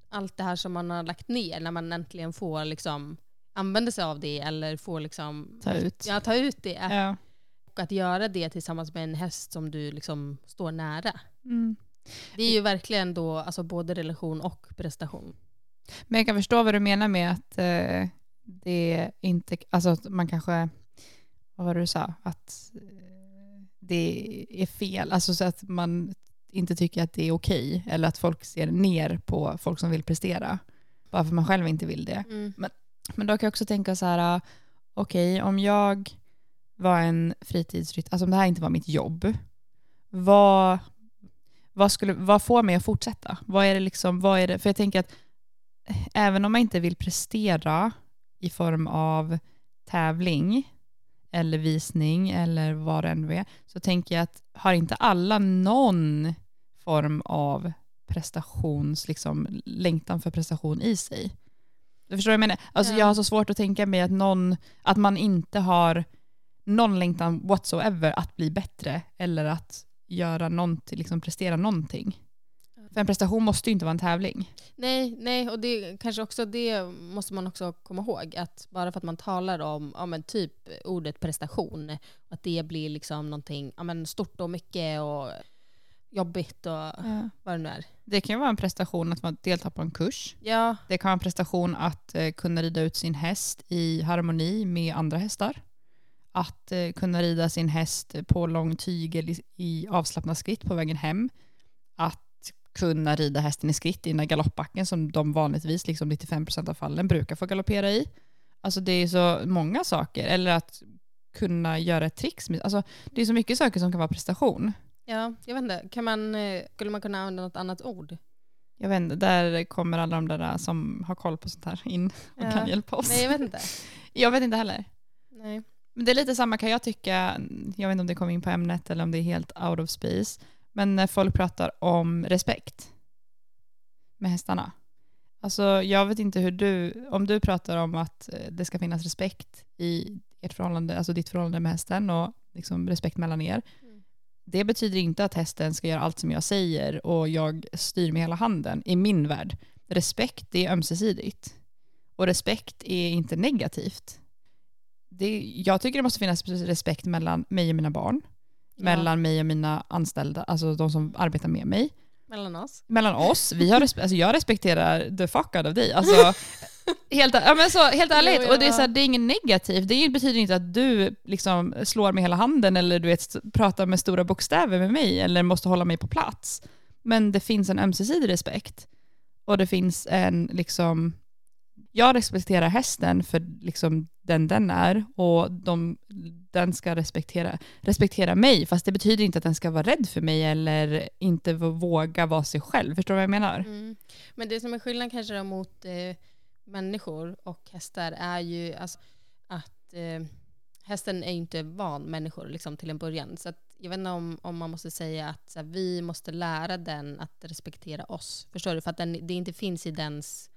allt det här som man har lagt ner, när man äntligen får liksom använda sig av det eller får liksom Ta ut. Ja, ta ut det. Ja. Och att göra det tillsammans med en häst som du liksom står nära. Mm. Det är ju verkligen då alltså både relation och prestation. Men jag kan förstå vad du menar med att eh, det inte, alltså att man kanske, vad var det du sa, att eh, det är fel, alltså så att man inte tycker att det är okej eller att folk ser ner på folk som vill prestera. Bara för att man själv inte vill det. Mm. Men då kan jag också tänka så här, okej om jag var en fritidsrytt, alltså om det här inte var mitt jobb, vad, vad, skulle, vad får mig att fortsätta? Vad är det liksom, vad är det, för jag tänker att även om man inte vill prestera i form av tävling eller visning eller vad det än är, så tänker jag att har inte alla någon form av prestations, liksom längtan för prestation i sig? Du förstår vad jag menar? Alltså Ja. jag har så svårt att tänka mig att, någon, att man inte har någon längtan whatsoever att bli bättre eller att göra någonting, liksom prestera någonting. För en prestation måste ju inte vara en tävling. Nej, nej, och det kanske också det måste man också komma ihåg. Att bara för att man talar om ja, men typ ordet prestation, att det blir liksom någonting ja, men stort och mycket och jobbigt och vad det nu är. Det kan ju vara en prestation att man deltar på en kurs. Ja, Det kan vara en prestation att eh, kunna rida ut sin häst i harmoni med andra hästar. Att eh, kunna rida sin häst på lång tygel i, i avslappnad skritt på vägen hem. Att kunna rida hästen i skritt i den där galoppbacken som de vanligtvis, liksom 95% av fallen, brukar få galoppera i. Alltså det är så många saker. Eller att kunna göra ett tricks. Alltså det är så mycket saker som kan vara prestation. ja, jag vet inte. Kan man, eh, skulle man kunna använda något annat ord? Jag vet inte, där kommer alla de där som har koll på sånt här in och Ja. kan hjälpa oss. Nej, jag vet inte. Jag vet inte heller. Nej. Men det är lite samma kan jag tycka, jag vet inte om det kommer in på ämnet eller om det är helt out of space, men när folk pratar om respekt med hästarna. Alltså jag vet inte hur du, om du pratar om att eh, det ska finnas respekt i ert förhållande, alltså ditt förhållande med hästen och liksom respekt mellan er. Mm. Det betyder inte att hästen ska göra allt som jag säger och jag styr med hela handen i min värld. Respekt är ömsesidigt. Och respekt är inte negativt. Det, jag tycker det måste finnas respekt mellan mig och mina barn, Ja. mellan mig och mina anställda, alltså de som arbetar med mig, Mellan oss? mellan oss. Vi har respe- alltså jag respekterar the fuck out of dig. Alltså, helt, ja, men så, helt ärligt, Jo, och det är, ja. så här, det är inget negativt. Det betyder inte att du liksom slår med hela handen eller du vet, pratar med stora bokstäver med mig eller måste hålla mig på plats. Men det finns en ömsesidig respekt. Och det finns en liksom, jag respekterar hästen för liksom den den är och de, den ska respektera, respektera mig fast det betyder inte att den ska vara rädd för mig eller inte våga vara sig själv. Förstår du vad jag menar? Mm. Men det som är skillnaden kanske då mot eh, människor och hästar är ju alltså, att eh, hästen är ju inte van människor liksom, till en början. Så att, jag vet inte om, om man måste säga att så här, vi måste lära den att respektera oss. Förstår du? För att den, det inte finns i dens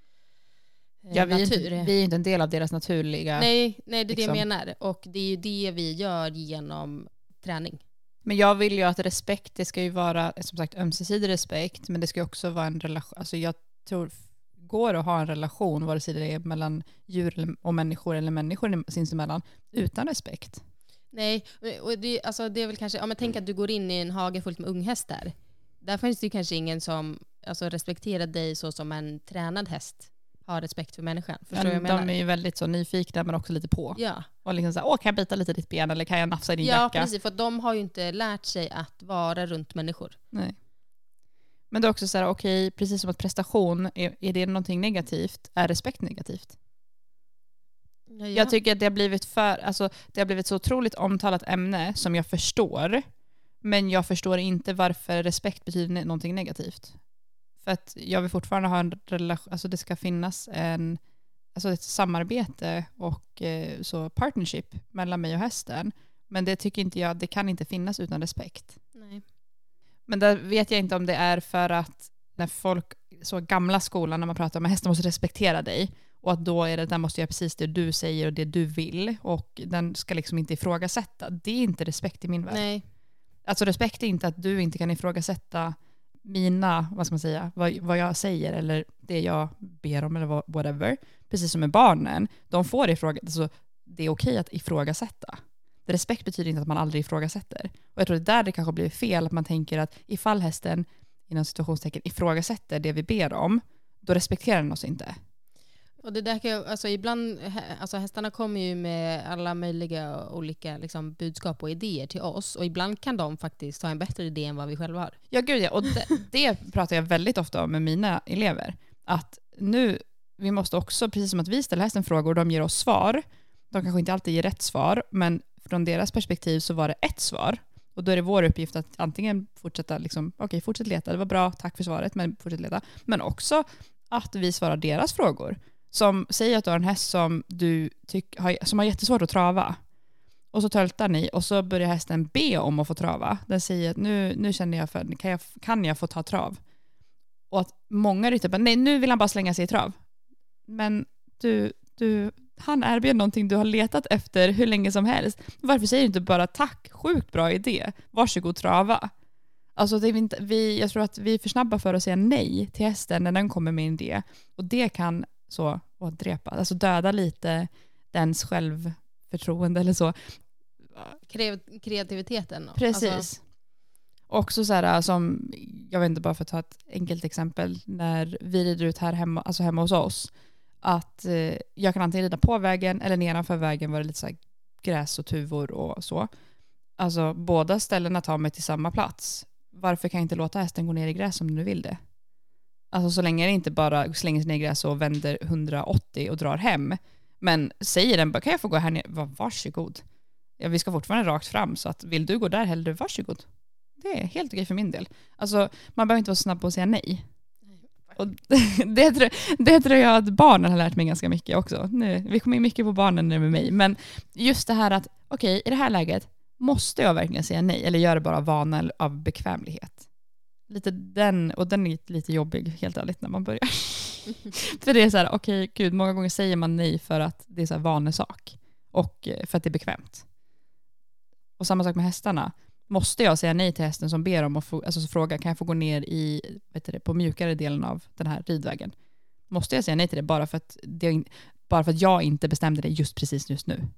Ja, vi, är natur. inte, vi är inte en del av deras naturliga... Nej, nej, det är liksom. det jag menar. Och det är ju det vi gör genom träning. Men jag vill ju att respekt, det ska ju vara som sagt ömsesidig respekt, men det ska ju också vara en relation. Alltså jag tror, går att ha en relation, vare sig det är mellan djur och människor eller människor sinsemellan, utan respekt. Nej, och det, alltså det är väl kanske, ja, men tänk att du går in i en hage fullt med unghästar. Där finns det ju kanske ingen som alltså, respekterar dig så som en tränad häst har respekt för människan. Förstår vad jag Men menar? de är ju väldigt så nyfikna men också lite på. Ja, Och liksom så här, åh kan jag bita lite i ditt ben eller kan jag nafsa i din ja jacka? precis. För de har ju inte lärt sig att vara runt människor. Nej. Men det är också så här, okej, precis som att prestation, är, är det någonting negativt? Är respekt negativt? Ja, ja. Jag tycker att det har blivit för, alltså det har blivit så otroligt omtalat ämne som jag förstår. Men jag förstår inte varför respekt betyder någonting negativt. För att jag vill fortfarande ha en relation, alltså det ska finnas en, alltså ett samarbete och eh, så partnership mellan mig och hästen. Men det tycker inte jag, det kan inte finnas utan respekt. Nej. Men där vet jag inte om det är för att när folk, så gamla skolan, när man pratar om att hästen måste respektera dig och att då är det, den måste göra precis det du säger och det du vill och den ska liksom inte ifrågasätta. Det är inte respekt i min värld. Nej. Alltså respekt är inte att du inte kan ifrågasätta mina, vad ska man säga, vad, vad jag säger eller det jag ber om eller whatever. Precis som med barnen, de får ifrågasätta, alltså, det är okej att ifrågasätta. Respekt betyder inte att man aldrig ifrågasätter. Och jag tror det är där det kanske blir fel, att man tänker att ifall hästen inom situationstecken ifrågasätter det vi ber om, då respekterar den oss inte. Och det där kan ju, alltså ibland, alltså hästarna kommer ju med alla möjliga olika liksom, budskap och idéer till oss. Och ibland kan de faktiskt ha en bättre idé än vad vi själva har. Ja, gud ja. Och det, det pratar jag väldigt ofta om med mina elever. Att nu, vi måste också, precis som att vi ställer hästen frågor och de ger oss svar, de kanske inte alltid ger rätt svar, men från deras perspektiv så var det ett svar. Och då är det vår uppgift att antingen fortsätta, liksom, okej, fortsätt leta, det var bra, tack för svaret, men fortsätt leta. Men också att vi svarar deras frågor. Som säger att du har en häst som, du tyck, har, som har jättesvårt att trava. Och så töltar ni och så börjar hästen be om att få trava. Den säger att nu, nu känner jag för, kan jag, kan jag få ta trav? Och att många ryttare bara, nej nu vill han bara slänga sig i trav. Men du, du, han erbjöd någonting du har letat efter hur länge som helst. Varför säger du inte bara tack, sjukt bra idé, varsågod trava? Alltså det är inte, vi, jag tror att vi är för snabba för att säga nej till hästen när den kommer med en idé. Och det kan så, och drepa, alltså döda lite dens självförtroende eller så. Kreativiteten. Precis. Alltså, Också så här som, jag vet inte bara för att ta ett enkelt exempel, när vi rider ut här hemma, alltså hemma hos oss, att eh, jag kan antingen rida på vägen eller nedanför vägen var det lite så gräs och tuvor och så. Alltså båda ställena tar mig till samma plats. Varför kan jag inte låta hästen gå ner i gräs om du nu vill det? Alltså så länge det inte bara slänger sig ner i gräs och vänder 180 och drar hem. Men säger den bara, kan jag få gå här ner? Va, varsågod. Ja, vi ska fortfarande rakt fram, så att vill du gå där hellre, varsågod. Det är helt okej för min del. Alltså, man behöver inte vara snabb på att säga nej. Och det, tror, det tror jag att barnen har lärt mig ganska mycket också. Nu, vi kommer in mycket på barnen nu med mig, men just det här att okej, i det här läget måste jag verkligen säga nej eller göra det bara av vana eller av bekvämlighet. Lite den, och den är lite jobbig helt ärligt när man börjar. för det är så här, okej, gud, många gånger säger man nej för att det är så här vanesak och eh, för att det är bekvämt. Och samma sak med hästarna. Måste jag säga nej till hästen som ber om att få, alltså fråga, kan jag få gå ner i, vet du det, på mjukare delen av den här ridvägen? Måste jag säga nej till det bara för att, det, bara för att jag inte bestämde det just precis just nu?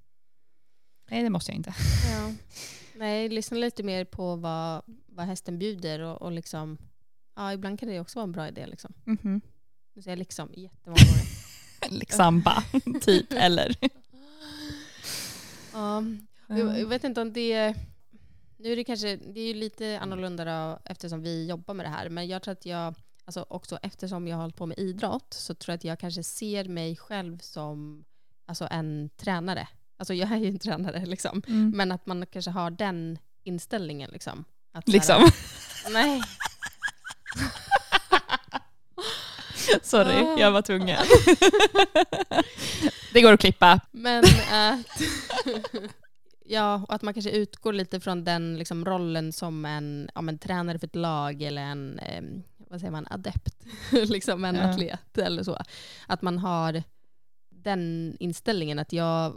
Nej, det måste jag inte. ja. Nej, lyssna lite mer på vad, vad hästen bjuder och, och liksom, ja, ibland kan det också vara en bra idé. Liksom. Mhm. Nu säger jag liksom jättemånga gånger. Liksom bara, typ, eller? Ja, jag, jag vet inte om det... Nu är det kanske, det är ju lite annorlunda då, eftersom vi jobbar med det här, men jag tror att jag, alltså också eftersom jag har hållit på med idrott, så tror jag att jag kanske ser mig själv som alltså en tränare. Alltså jag är ju en tränare liksom, Mm. men att man kanske har den inställningen liksom. Att så här- Liksom. Nej. Sorry, jag var tvungen. det går att klippa. Men att, ja, och att man kanske utgår lite från den liksom, rollen som en, ja, men, tränare för ett lag eller en eh, vad säger man, adept, liksom en Ja. atlet eller så. Att man har den inställningen att jag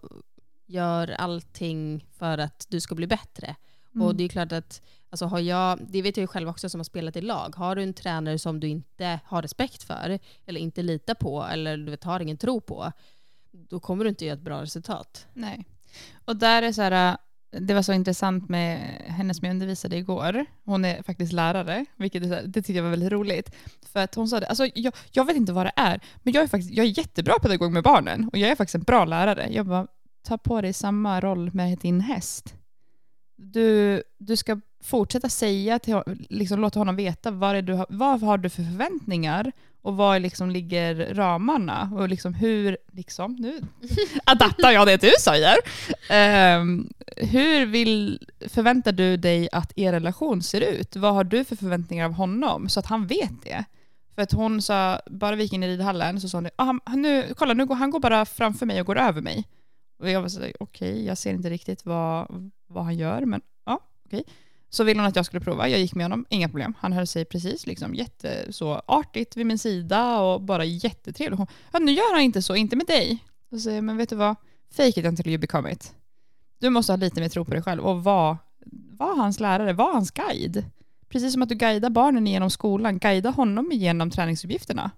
gör allting för att du ska bli bättre. Mm. Och det är klart att, alltså har jag, det vet jag ju själv också som har spelat i lag, har du en tränare som du inte har respekt för, eller inte litar på, eller du vet, har ingen tro på, då kommer du inte göra ett bra resultat. Nej. Och där är så här, det var så intressant med henne som jag undervisade igår. Hon är faktiskt lärare, vilket här- det tyckte jag var väldigt roligt. För att hon sa det, alltså jag, jag vet inte vad det är, men jag är faktiskt jag är jättebra pedagog med barnen och jag är faktiskt en bra lärare. Jag bara, ta på dig samma roll med din häst. Du, du ska fortsätta säga till liksom låta honom veta vad, är du, har- vad har du för förväntningar och var liksom ligger ramarna och liksom hur, liksom, nu adaptar jag det du säger. Ehm, hur vill, förväntar du dig att er relation ser ut? Vad har du för förväntningar av honom? Så att han vet det. För att hon sa, bara vi gick in i ridhallen så sa hon, ah, nu, kolla nu går han går bara framför mig och går över mig. Och jag var så okej, okay, jag ser inte riktigt vad, vad han gör, men ja, okej. Så ville hon att jag skulle prova, jag gick med honom, inga problem. Han höll sig precis liksom jätte så artigt vid min sida och bara jättetrevlig. Hon, ja, nu gör han inte så, inte med dig. Och så säger men vet du vad? Fake it until you become it. Du måste ha lite mer tro på dig själv och vara var hans lärare, var hans guide. Precis som att du guidar barnen genom skolan, guida honom igenom träningsuppgifterna.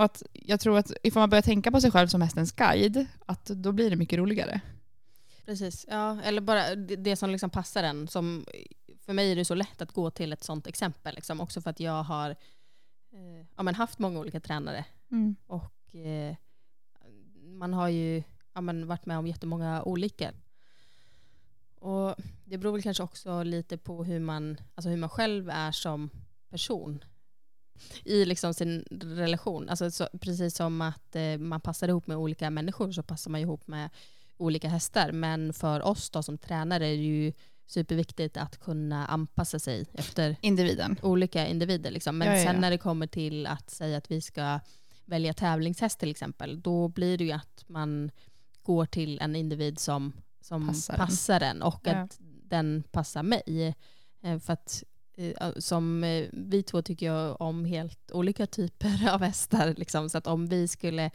Och att jag tror att ifall man börjar tänka på sig själv som hästens guide, att då blir det mycket roligare. Precis, ja, eller bara det, som liksom passar en. Som, för mig är det så lätt att gå till ett sånt exempel, liksom, också för att jag har eh, ja, men haft många olika tränare. Och eh, man har ju ja, men varit med om jättemånga olyckor. Och det beror väl kanske också lite på hur man, alltså hur man själv är som person i liksom sin relation. Alltså så, precis som att eh, man passar ihop med olika människor så passar man ihop med olika hästar. Men för oss då som tränare är det ju superviktigt att kunna anpassa sig efter Individen. olika individer. Liksom. Men Ja, ja, sen ja. när det kommer till att säga att vi ska välja tävlingshäst till exempel, då blir det ju att man går till en individ som, som Passar passar, en. och att den passar mig. Eh, För att som eh, vi två tycker om helt olika typer av hästar. Liksom. Så att om vi skulle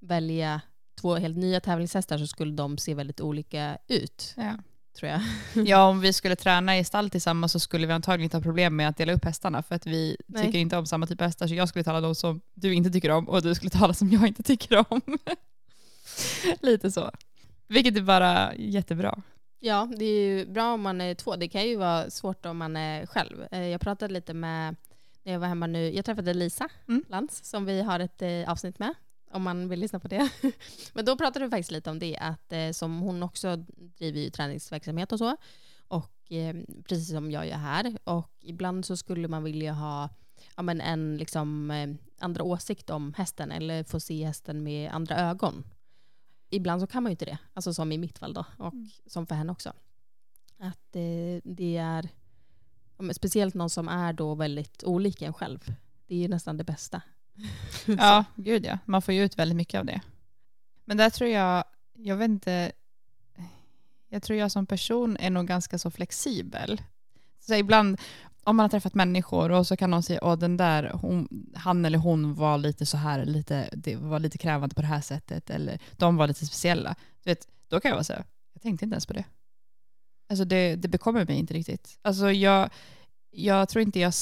välja två helt nya tävlingshästar så skulle de se väldigt olika ut, Ja. tror jag. ja, om vi skulle träna i stall tillsammans så skulle vi antagligen inte ha problem med att dela upp hästarna för att vi Nej. tycker inte om samma typ av hästar. Så jag skulle tala de som du inte tycker om och du skulle tala som jag inte tycker om. Lite så. Vilket är bara jättebra. Ja, det är ju bra om man är två. Det kan ju vara svårt om man är själv. Eh, Jag pratade lite med, när jag var hemma nu, jag träffade Lisa Mm. Lantz som vi har ett eh, avsnitt med, om man vill lyssna på det. Men då pratade vi faktiskt lite om det, att eh, som hon också driver ju träningsverksamhet och så, och precis som jag gör här. Och ibland så skulle man vilja ha ja, men en liksom, andra åsikt om hästen eller få se hästen med andra ögon. Ibland så kan man ju inte det, alltså som i mitt fall då, och Mm. som för henne också. Att eh, det är speciellt någon som är då väldigt olik en själv. Det är ju nästan det bästa. Ja, gud ja. Man får ju ut väldigt mycket av det. Men där tror jag, jag vet inte, jag tror jag som person är nog ganska så flexibel. Så ibland, om man har träffat människor och så kan någon säga att den där, hon, han eller hon var lite så här, lite, det var lite krävande på det här sättet, eller de var lite speciella. Du vet, då kan jag vara så här, jag tänkte inte ens på det. Alltså det, det bekommer mig inte riktigt. Alltså jag, jag tror inte jag,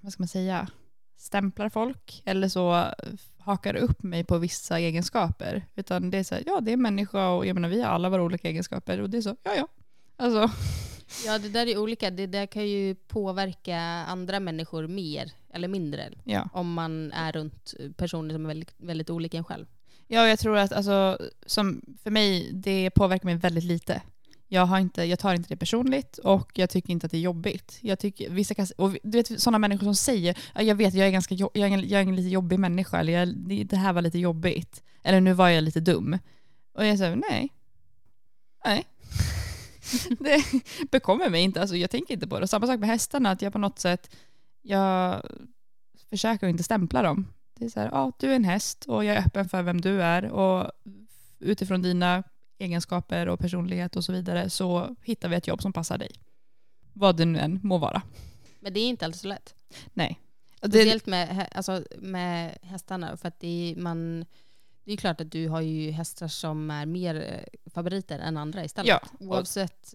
vad ska man säga, stämplar folk eller så hakar upp mig på vissa egenskaper. Utan det är så här, ja det är en människa och jag menar vi har alla våra olika egenskaper och det är så, ja ja. Alltså, Ja, det där är olika. Det där kan ju påverka andra människor mer eller mindre ja. om man är runt personer som är väldigt, väldigt olika en själv. Ja, jag tror att alltså, som för mig, det påverkar mig väldigt lite. Jag, har inte, jag tar inte det personligt och jag tycker inte att det är jobbigt. Jag tycker, vissa kan, och du vet sådana människor som säger "Ja, jag vet jag är, ganska, jag är, en, jag är en lite jobbig människa eller jag, det här var lite jobbigt. Eller nu var jag lite dum. Och jag säger nej. Nej. det bekommer mig inte. Alltså, jag tänker inte på det. Samma sak med hästarna, att jag på något sätt, jag försöker inte stämpla dem. Det är så här, ja, du är en häst och jag är öppen för vem du är och utifrån dina egenskaper och personlighet och så vidare så hittar vi ett jobb som passar dig. Vad det nu än må vara. Men det är inte alltid så lätt. Nej. Speciellt med, alltså, med hästarna. För att det man, det är klart att du har ju hästar som är mer eh, favoriter än andra istället. Ja. Oavsett.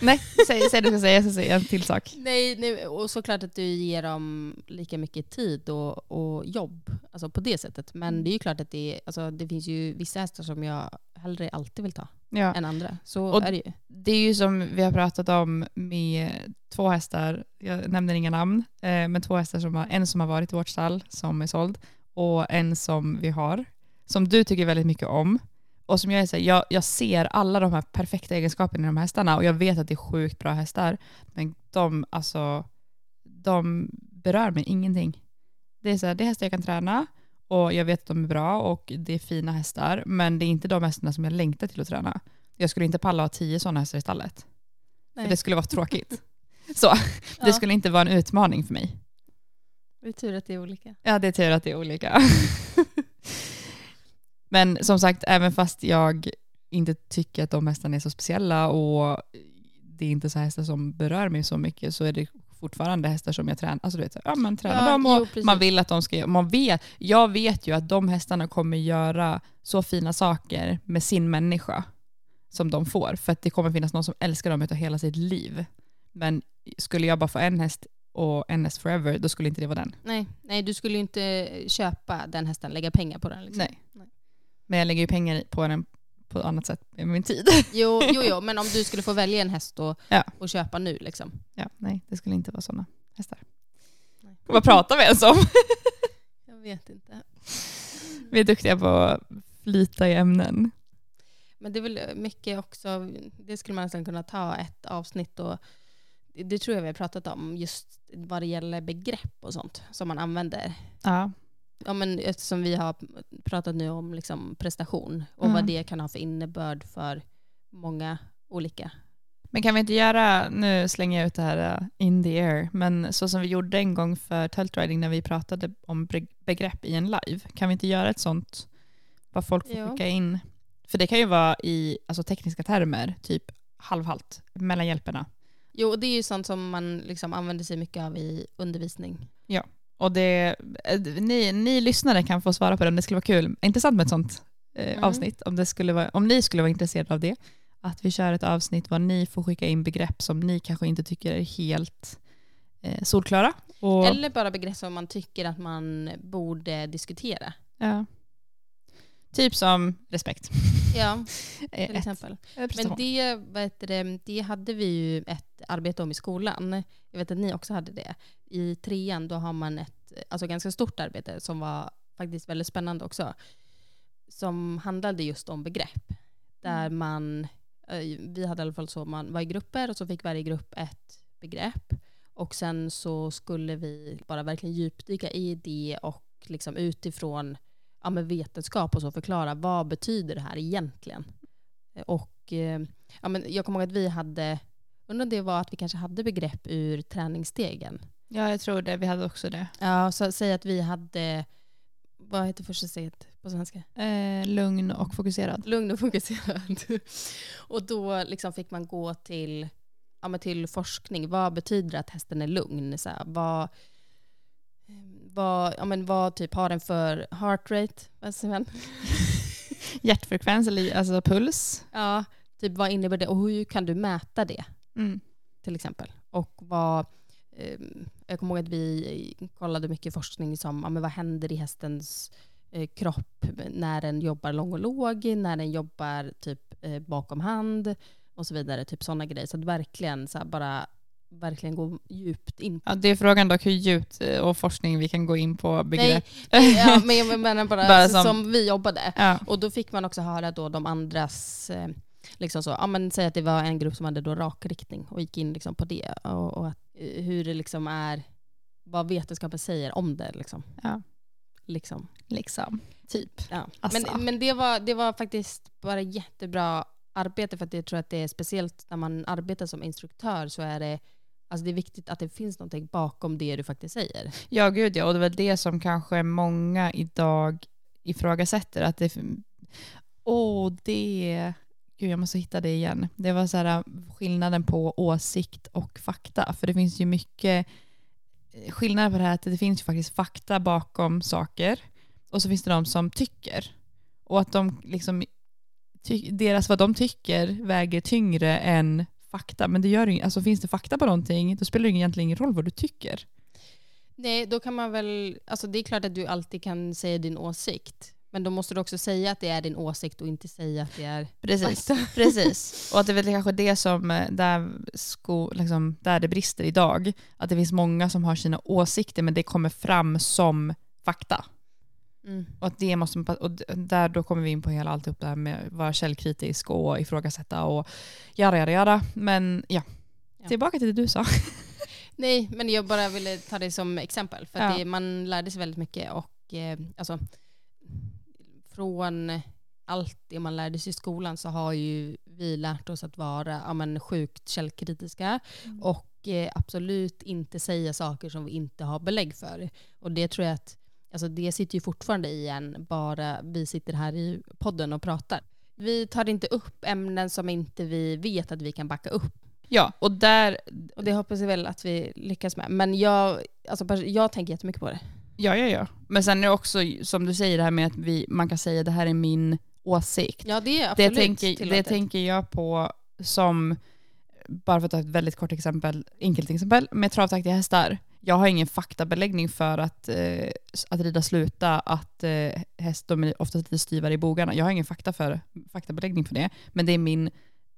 nej, säg, säg det du ska säga, jag ska säga en till sak. Nej, nej, och såklart att du ger dem lika mycket tid och, och jobb. Alltså på det sättet. Men Mm. det är ju klart att det, alltså, det finns ju vissa hästar som jag hellre alltid vill ta Ja. än andra. Så Och- är det ju. Det är ju som vi har pratat om med två hästar, jag nämner inga namn, eh, men två hästar som har, en som har varit i vårt stall som är såld och en som vi har, som du tycker väldigt mycket om. Och som jag är så här, jag, jag ser alla de här perfekta egenskaperna i de här hästarna och jag vet att det är sjukt bra hästar, men de, alltså, de berör mig ingenting. Det är så här, det är hästar jag kan träna och jag vet att de är bra och det är fina hästar, men det är inte de hästarna som jag längtar till att träna. Jag skulle inte palla ha tio sådana hästar i stallet. Det skulle vara tråkigt. Så, det Ja. skulle inte vara en utmaning för mig. Det är tur att det är olika. Ja, det är tur att det är olika. Men som sagt, även fast jag inte tycker att de hästarna är så speciella och det är inte så hästar som berör mig så mycket så är det fortfarande hästar som jag tränar. Alltså du vet, ja, man tränar Ja, dem och jo, man vill att de ska man vet, Jag vet ju att de hästarna kommer göra så fina saker med sin människa som de får. För att det kommer finnas någon som älskar dem utav hela sitt liv. Men skulle jag bara få en häst och en häst forever, då skulle inte det vara den. Nej, nej, du skulle ju inte köpa den hästen, lägga pengar på den. Liksom. Nej. Nej. Men jag lägger ju pengar på den på annat sätt med min tid. Jo, jo, jo, men om du skulle få välja en häst och, Ja. och köpa nu liksom. Ja, nej, det skulle inte vara sådana hästar. Nej. Vad pratar vi ens om? Jag vet inte. Vi är duktiga på att flyta i ämnen. Men det är väl mycket också, det skulle man nästan kunna ta ett avsnitt och det tror jag vi har pratat om, just vad det gäller begrepp och sånt som man använder. Ja. Ja, men eftersom vi har pratat nu om liksom prestation och Mm. vad det kan ha för innebörd för många olika. Men kan vi inte göra, nu slänger jag ut det här uh, in the air, men så som vi gjorde en gång för Teltriding när vi pratade om begrepp i en live, kan vi inte göra ett sånt, vad folk får Ja. skicka in? För det kan ju vara i alltså, tekniska termer, typ halvhalt, mellan hjälperna. Jo, det är ju sånt som man liksom använder sig mycket av i undervisning. Och det, eh, ni, ni lyssnare kan få svara på det om det skulle vara kul. Intressant med ett sånt eh, Mm. avsnitt, om, det skulle vara, om ni skulle vara intresserade av det. Att vi kör ett avsnitt var ni får skicka in begrepp som ni kanske inte tycker är helt eh, solklara. Och, Eller bara begrepp som man tycker att man borde diskutera. ja. Typ som respekt. Ja, Eh, till ett- exempel. eh, Men det, vad det, det hade vi ju ett arbete om i skolan. Jag vet att ni också hade det. I trean då har man ett alltså ganska stort arbete som var faktiskt väldigt spännande också. Som handlade just om begrepp. Där Mm. man, eh, vi hade i alla fall så, man var i grupper och så fick varje grupp ett begrepp. Och sen så skulle vi bara verkligen djupdyka i det och liksom utifrån ja, men vetenskap och så förklara vad betyder det här egentligen. Och eh, ja, men jag kommer ihåg att vi hade, undrar om det var att vi kanske hade begrepp ur träningsstegen. Ja, jag tror det. Vi hade också det. Ja, så säg att vi hade, vad heter första steget på svenska? Eh, lugn och fokuserad. Lugn och fokuserad. och då liksom fick man gå till, ja, men till forskning. Vad betyder det att hästen är lugn? Så här, vad, vad, ja, men vad typ har den för heart rate? Hjärtfrekvens, eller alltså puls. Ja, typ vad innebär det och hur kan du mäta det Mm. till exempel? Och vad, eh, jag kommer ihåg att vi kollade mycket forskning som, ja, men vad händer i hästens eh, kropp när den jobbar lång och låg, när den jobbar typ eh, bakom hand och så vidare. Typ sådana grejer. Så att verkligen så bara verkligen gå djupt in på Ja, det är frågan dock hur djupt eh, och forskning vi kan gå in på begrepp. Nej, ja, men jag menar bara, Bara som, som- vi jobbade. Ja. Och då fick man också höra då de andras, eh, liksom så, ja men säg att det var en grupp som hade då rakriktning och gick in liksom på det och, och att, eh, hur det liksom är, vad vetenskapen säger om det liksom. Ja. liksom. Liksom. Typ. Ja. Alltså. Men, men det, var, det var faktiskt bara jättebra arbete för att jag tror att det är speciellt när man arbetar som instruktör så är det Alltså det är viktigt att det finns någonting bakom det du faktiskt säger. Ja, gud ja. Och det är väl det som kanske många idag ifrågasätter. Att det... Åh, det... Gud, jag måste hitta det igen. Det var så här äh, skillnaden på åsikt och fakta. För det finns ju mycket eh, skillnader på det här att det finns ju faktiskt fakta bakom saker. Och så finns det de som tycker. Och att de liksom... Deras vad de tycker väger tyngre än fakta. Men det gör alltså finns det fakta på någonting, då spelar det egentligen ingen roll vad du tycker. Nej, då kan man väl... Alltså det är klart att du alltid kan säga din åsikt. Men då måste du också säga att det är din åsikt och inte säga att det är Precis. Precis. Och att det är väl kanske det som eh, där, sko, liksom, där det brister idag. Att det finns många som har sina åsikter men det kommer fram som fakta. Mm. Och, att det måste, och där då kommer vi in på hela alltihop det här med att vara källkritisk och ifrågasätta och göra, göra, göra. Men ja, Ja. tillbaka till det du sa. Nej, men jag bara ville ta det som exempel. För Ja. det, man lärde sig väldigt mycket och eh, alltså, från allt det man lärde sig i skolan så har ju vi lärt oss att vara ja, men, sjukt källkritiska och eh, absolut inte säga saker som vi inte har belägg för. Och det tror jag att alltså, det sitter ju fortfarande i en, bara vi sitter här i podden och pratar. Vi tar inte upp ämnen som inte vi vet att vi kan backa upp. Ja, och där, Och det hoppas jag väl att vi lyckas med. Men jag, alltså, jag tänker jättemycket på det. ja, ja, ja. Men sen är det också som du säger det här med att vi, man kan säga det här är min åsikt. Ja, det är det, absolut tänker, det tillåtet. tänker jag på som, bara för att ta ett väldigt kort exempel, enkelt exempel, med travtaktiga hästar. Jag har ingen faktabeläggning för att, eh, att rida sluta, att eh, häst, de är oftast lite styvare i bogarna. Jag har ingen fakta för, faktabeläggning för det, men det är min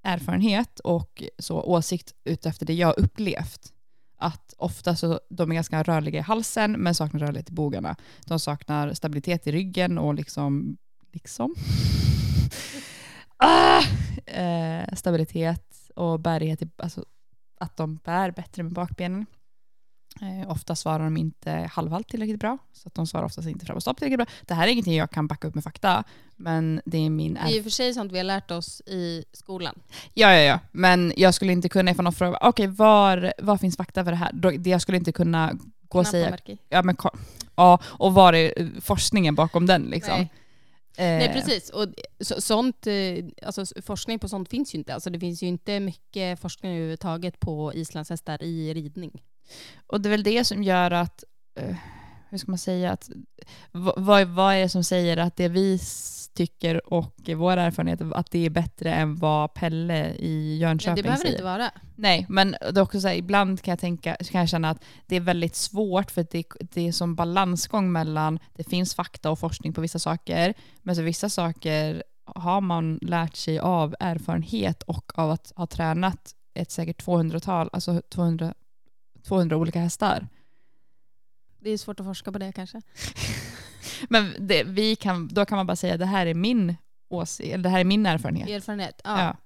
erfarenhet och så åsikt utefter det jag har upplevt. Att ofta så de är ganska rörliga i halsen men saknar rörlighet i bogarna. De saknar stabilitet i ryggen och liksom liksom. ah! eh, stabilitet och bärighet, i- alltså att de bär bättre med bakbenen. Eh, ofta svarar de inte halvhalt tillräckligt bra, så att de svarar oftast inte fram och stopp tillräckligt bra. Det här är ingenting jag kan backa upp med fakta, men det är min Det är ju för sig sånt vi har lärt oss i skolan. Ja, ja, ja. Men jag skulle inte kunna ifall någon frågar, okej, var, var finns fakta för det här? Då, det jag skulle inte kunna gå och säga, ja, men, ja, och var är eh, forskningen bakom den liksom? Nej. Eh, Nej precis, och så, sånt, eh, alltså, forskning på sånt finns ju inte. Alltså, det finns ju inte mycket forskning överhuvudtaget på islandshästar i ridning. Och det är väl det som gör att, eh, hur ska man säga, att, vad, vad är det som säger att det vi tycker och vår erfarenhet, att det är bättre än vad Pelle i Jönköping det behöver säger? inte vara. Nej, men det är också så här, ibland kan jag, tänka, kan jag känna att det är väldigt svårt för det, det är som balansgång mellan, det finns fakta och forskning på vissa saker, men så vissa saker har man lärt sig av erfarenhet och av att ha tränat ett säkert 200-tal, alltså 200, 200 olika hästar. Det är svårt att forska på det kanske. Men det, vi kan, då kan man bara säga det här är min åsikt, eller det här är min erfarenhet. Erfarenhet. Ja. Ja.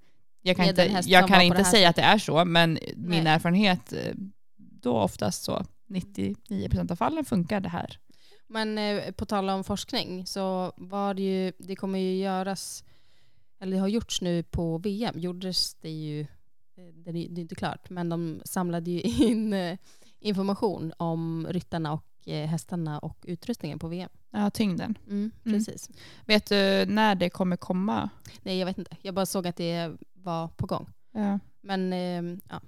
Jag kan Med inte, jag kan inte säga att det är så, men min Nej. erfarenhet, eh, då oftast så, 99% av fallen funkar det här. Men eh, på tal om forskning så var det ju, det kommer ju göras, eller det har gjorts nu på VM, gjordes det ju, det är, det är inte klart, men de samlade ju in eh, information om ryttarna och eh, hästarna och utrustningen på VM. Ja, tyngden. Mm, Mm. precis. Vet du när det kommer komma? Nej, jag vet inte. Jag bara såg att det var på gång. Ja. Men eh, ja,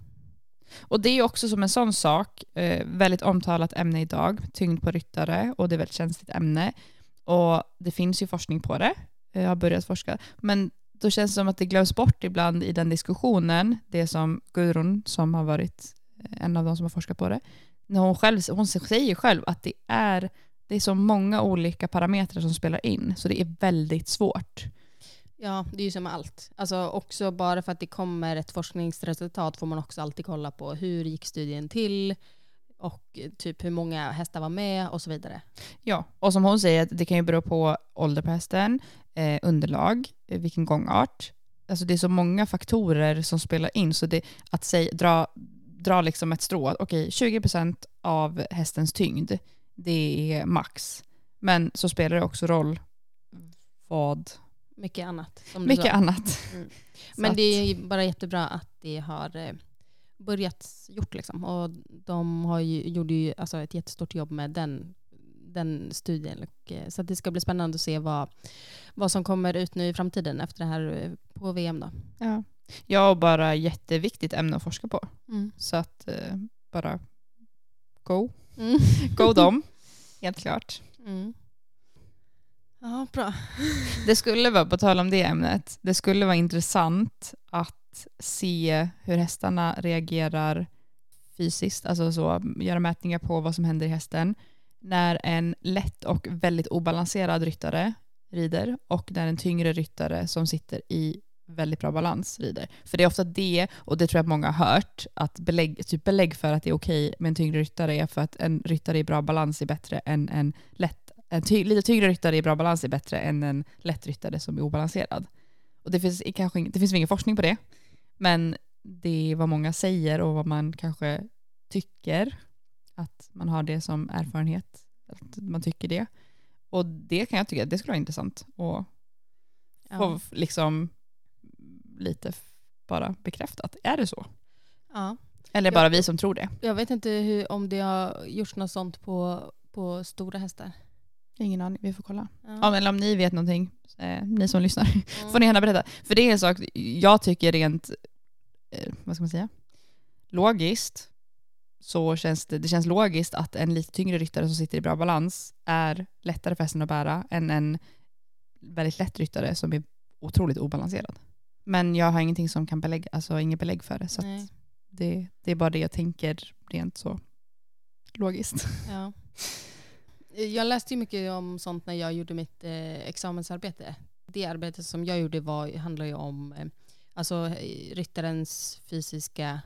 Och det är ju också som en sån sak, eh, väldigt omtalat ämne idag, tyngd på ryttare, och det är ett väldigt känsligt ämne. Och det finns ju forskning på det, jag har börjat forska, men då känns det som att det glöms bort ibland i den diskussionen, det som Gudrun, som har varit eh, en av de som har forskat på det, när hon, själv, hon säger själv att det är, det är så många olika parametrar som spelar in, så det är väldigt svårt. ja, det är ju som allt. Alltså också bara för att det kommer ett forskningsresultat får man också alltid kolla på hur gick studien till och typ hur många hästar var med och så vidare. Ja, och som hon säger, det kan ju bero på ålder på hästen, eh, underlag, eh, vilken gångart. Alltså det är så många faktorer som spelar in, så det, att säg, dra, dra liksom ett strå, okej 20% av hästens tyngd, det är max. Men så spelar det också roll vad, Mycket annat. Mycket sa. annat. Mm. Men att- det är bara jättebra att det har eh, börjat gjort. Liksom. Och de har ju, gjorde ju alltså ett jättestort jobb med den, den studien. Eh, så att det ska bli spännande att se vad, vad som kommer ut nu i framtiden efter det här eh, på VM. Då. Ja. ja, och bara jätteviktigt ämne att forska på. Mm. Så att eh, bara go. Mm. Go dem, helt klart. Mm. Ja, bra. Det skulle vara, på tal om det ämnet, det skulle vara intressant att se hur hästarna reagerar fysiskt, alltså så, göra mätningar på vad som händer i hästen när en lätt och väldigt obalanserad ryttare rider och när en tyngre ryttare som sitter i väldigt bra balans rider. För det är ofta det, och det tror jag att många har hört, att belägg, typ belägg för att det är okej med en tyngre ryttare är för att en ryttare i bra balans är bättre än en lätt en ty- lite tyngre ryttare i bra balans är bättre än en lätt ryttare som är obalanserad. Och det finns, kanske, det finns ingen forskning på det, men det är vad många säger och vad man kanske tycker, att man har det som erfarenhet, att man tycker det. Och det kan jag tycka, det skulle vara intressant att Ja. få liksom lite bara bekräftat. Är det så? Ja. Eller bara vi som tror det? Jag vet inte hur, om det har gjorts något sånt på, på stora hästar. Ingen aning, vi får kolla. Ja, eller om ni vet någonting, eh, ni som lyssnar, Mm. får ni gärna berätta. För det är en sak jag tycker rent, eh, vad ska man säga, logiskt så känns det, det känns logiskt att en lite tyngre ryttare som sitter i bra balans är lättare för hästen att bära än en väldigt lätt ryttare som är otroligt obalanserad. Men jag har ingenting som kan belägga, alltså inget belägg för det. Så det, det är bara det jag tänker rent så logiskt. Ja. Jag läste ju mycket om sånt när jag gjorde mitt eh, examensarbete. Det arbetet som jag gjorde var, handlar ju om eh, alltså, eh, ryttarens fysiska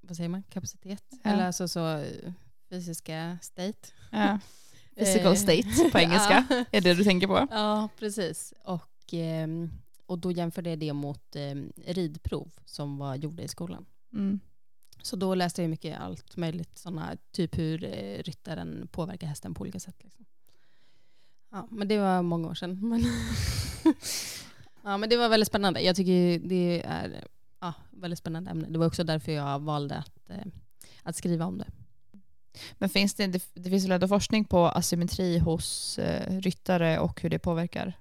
vad säger man, kapacitet. Ja. Eller alltså så, eh, fysiska state. Ja. Physical Eh, state på engelska. Ja. Är det du tänker på? Ja, precis. Och, ehm, och då jämförde jag det mot ehm, ridprov som var gjorda i skolan. Mm. Så då läste jag mycket allt möjligt, såna, typ hur eh, ryttaren påverkar hästen på olika sätt. Liksom. Ja, men det var många år sedan. Men, ja, men det var väldigt spännande. Jag tycker det är ja, väldigt spännande ämne. Det var också därför jag valde att, eh, att skriva om det. Men finns det, det, det finns väl ändå forskning på asymmetri hos eh, ryttare och hur det påverkar?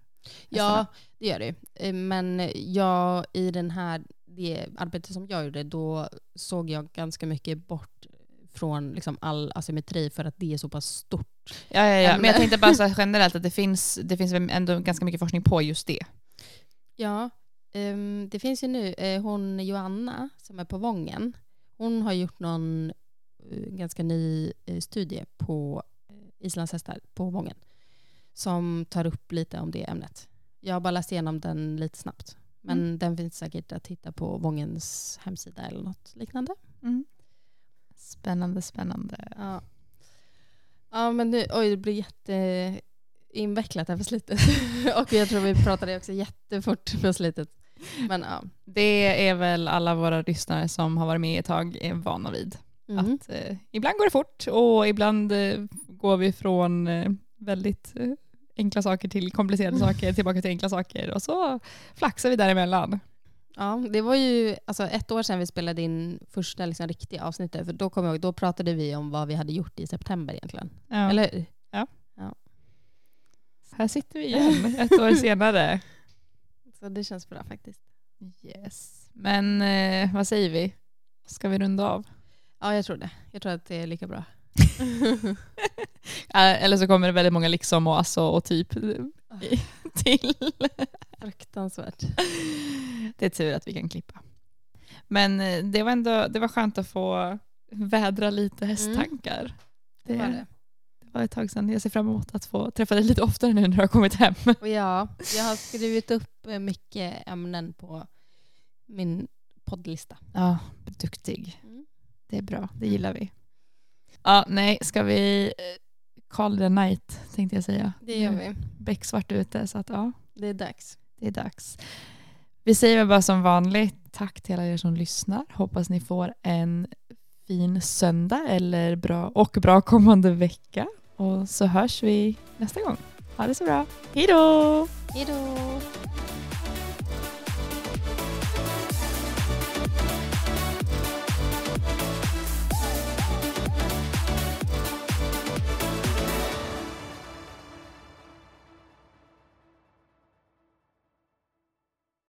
Ja, det gör det. Eh, Men jag, i den här, det arbetet som jag gjorde, då såg jag ganska mycket bort från liksom all asymmetri för att det är så pass stort. Ja, ja, ja. Men jag tänkte bara så generellt att det finns, det finns ändå ganska mycket forskning på just det. Ja, ehm, det finns ju nu, eh, hon Joanna som är på Vången, hon har gjort någon eh, ganska ny eh, studie på eh, islandshästar på Vången som tar upp lite om det ämnet. Jag har bara läst igenom den lite snabbt. Men den finns säkert att hitta på Vångens hemsida eller något liknande. Mm. Spännande, spännande. Ja, ja men nu, oj det blir jätteinvecklat här på slutet. Och jag tror vi pratade också jättefort på slutet. Men ja. Det är väl alla våra lyssnare som har varit med ett tag är vana vid. Mhm. Att, eh, ibland går det fort och ibland eh, går vi från eh, väldigt eh, enkla saker till komplicerade saker, tillbaka till enkla saker och så flaxar vi däremellan. Ja, det var ju alltså, ett år sedan vi spelade in första liksom, riktiga avsnittet. För då kommer jag då pratade vi om vad vi hade gjort i september egentligen. Ja. Eller hur? Här sitter vi igen ett år senare. Så det känns bra faktiskt. Yes. Men eh, vad säger vi? Ska vi runda av? Ja, jag tror det. Jag tror att det är lika bra. Eh, Eller så kommer det väldigt många liksom och alltså och typ eh, till. Fruktansvärt. Det är tur att vi kan klippa. Men eh, det var ändå det var skönt att få vädra lite hästtankar. Det var det. det var ett tag sedan. Jag ser fram emot att få träffa dig lite oftare nu när du har kommit hem. Ja, jag har skrivit upp mycket ämnen på min poddlista. Ja, duktig. Mm. Det är bra, det gillar vi. Ja, nej, ska vi eh, call the night tänkte jag säga. Det gör vi. Becksvart ute så att ja, Det är dags. det är dags. Vi säger väl bara som vanligt tack till alla er som lyssnar. Hoppas ni får en fin söndag eller bra och bra kommande vecka. Och så hörs vi nästa gång. Ha det så bra. Hej då! Hej då!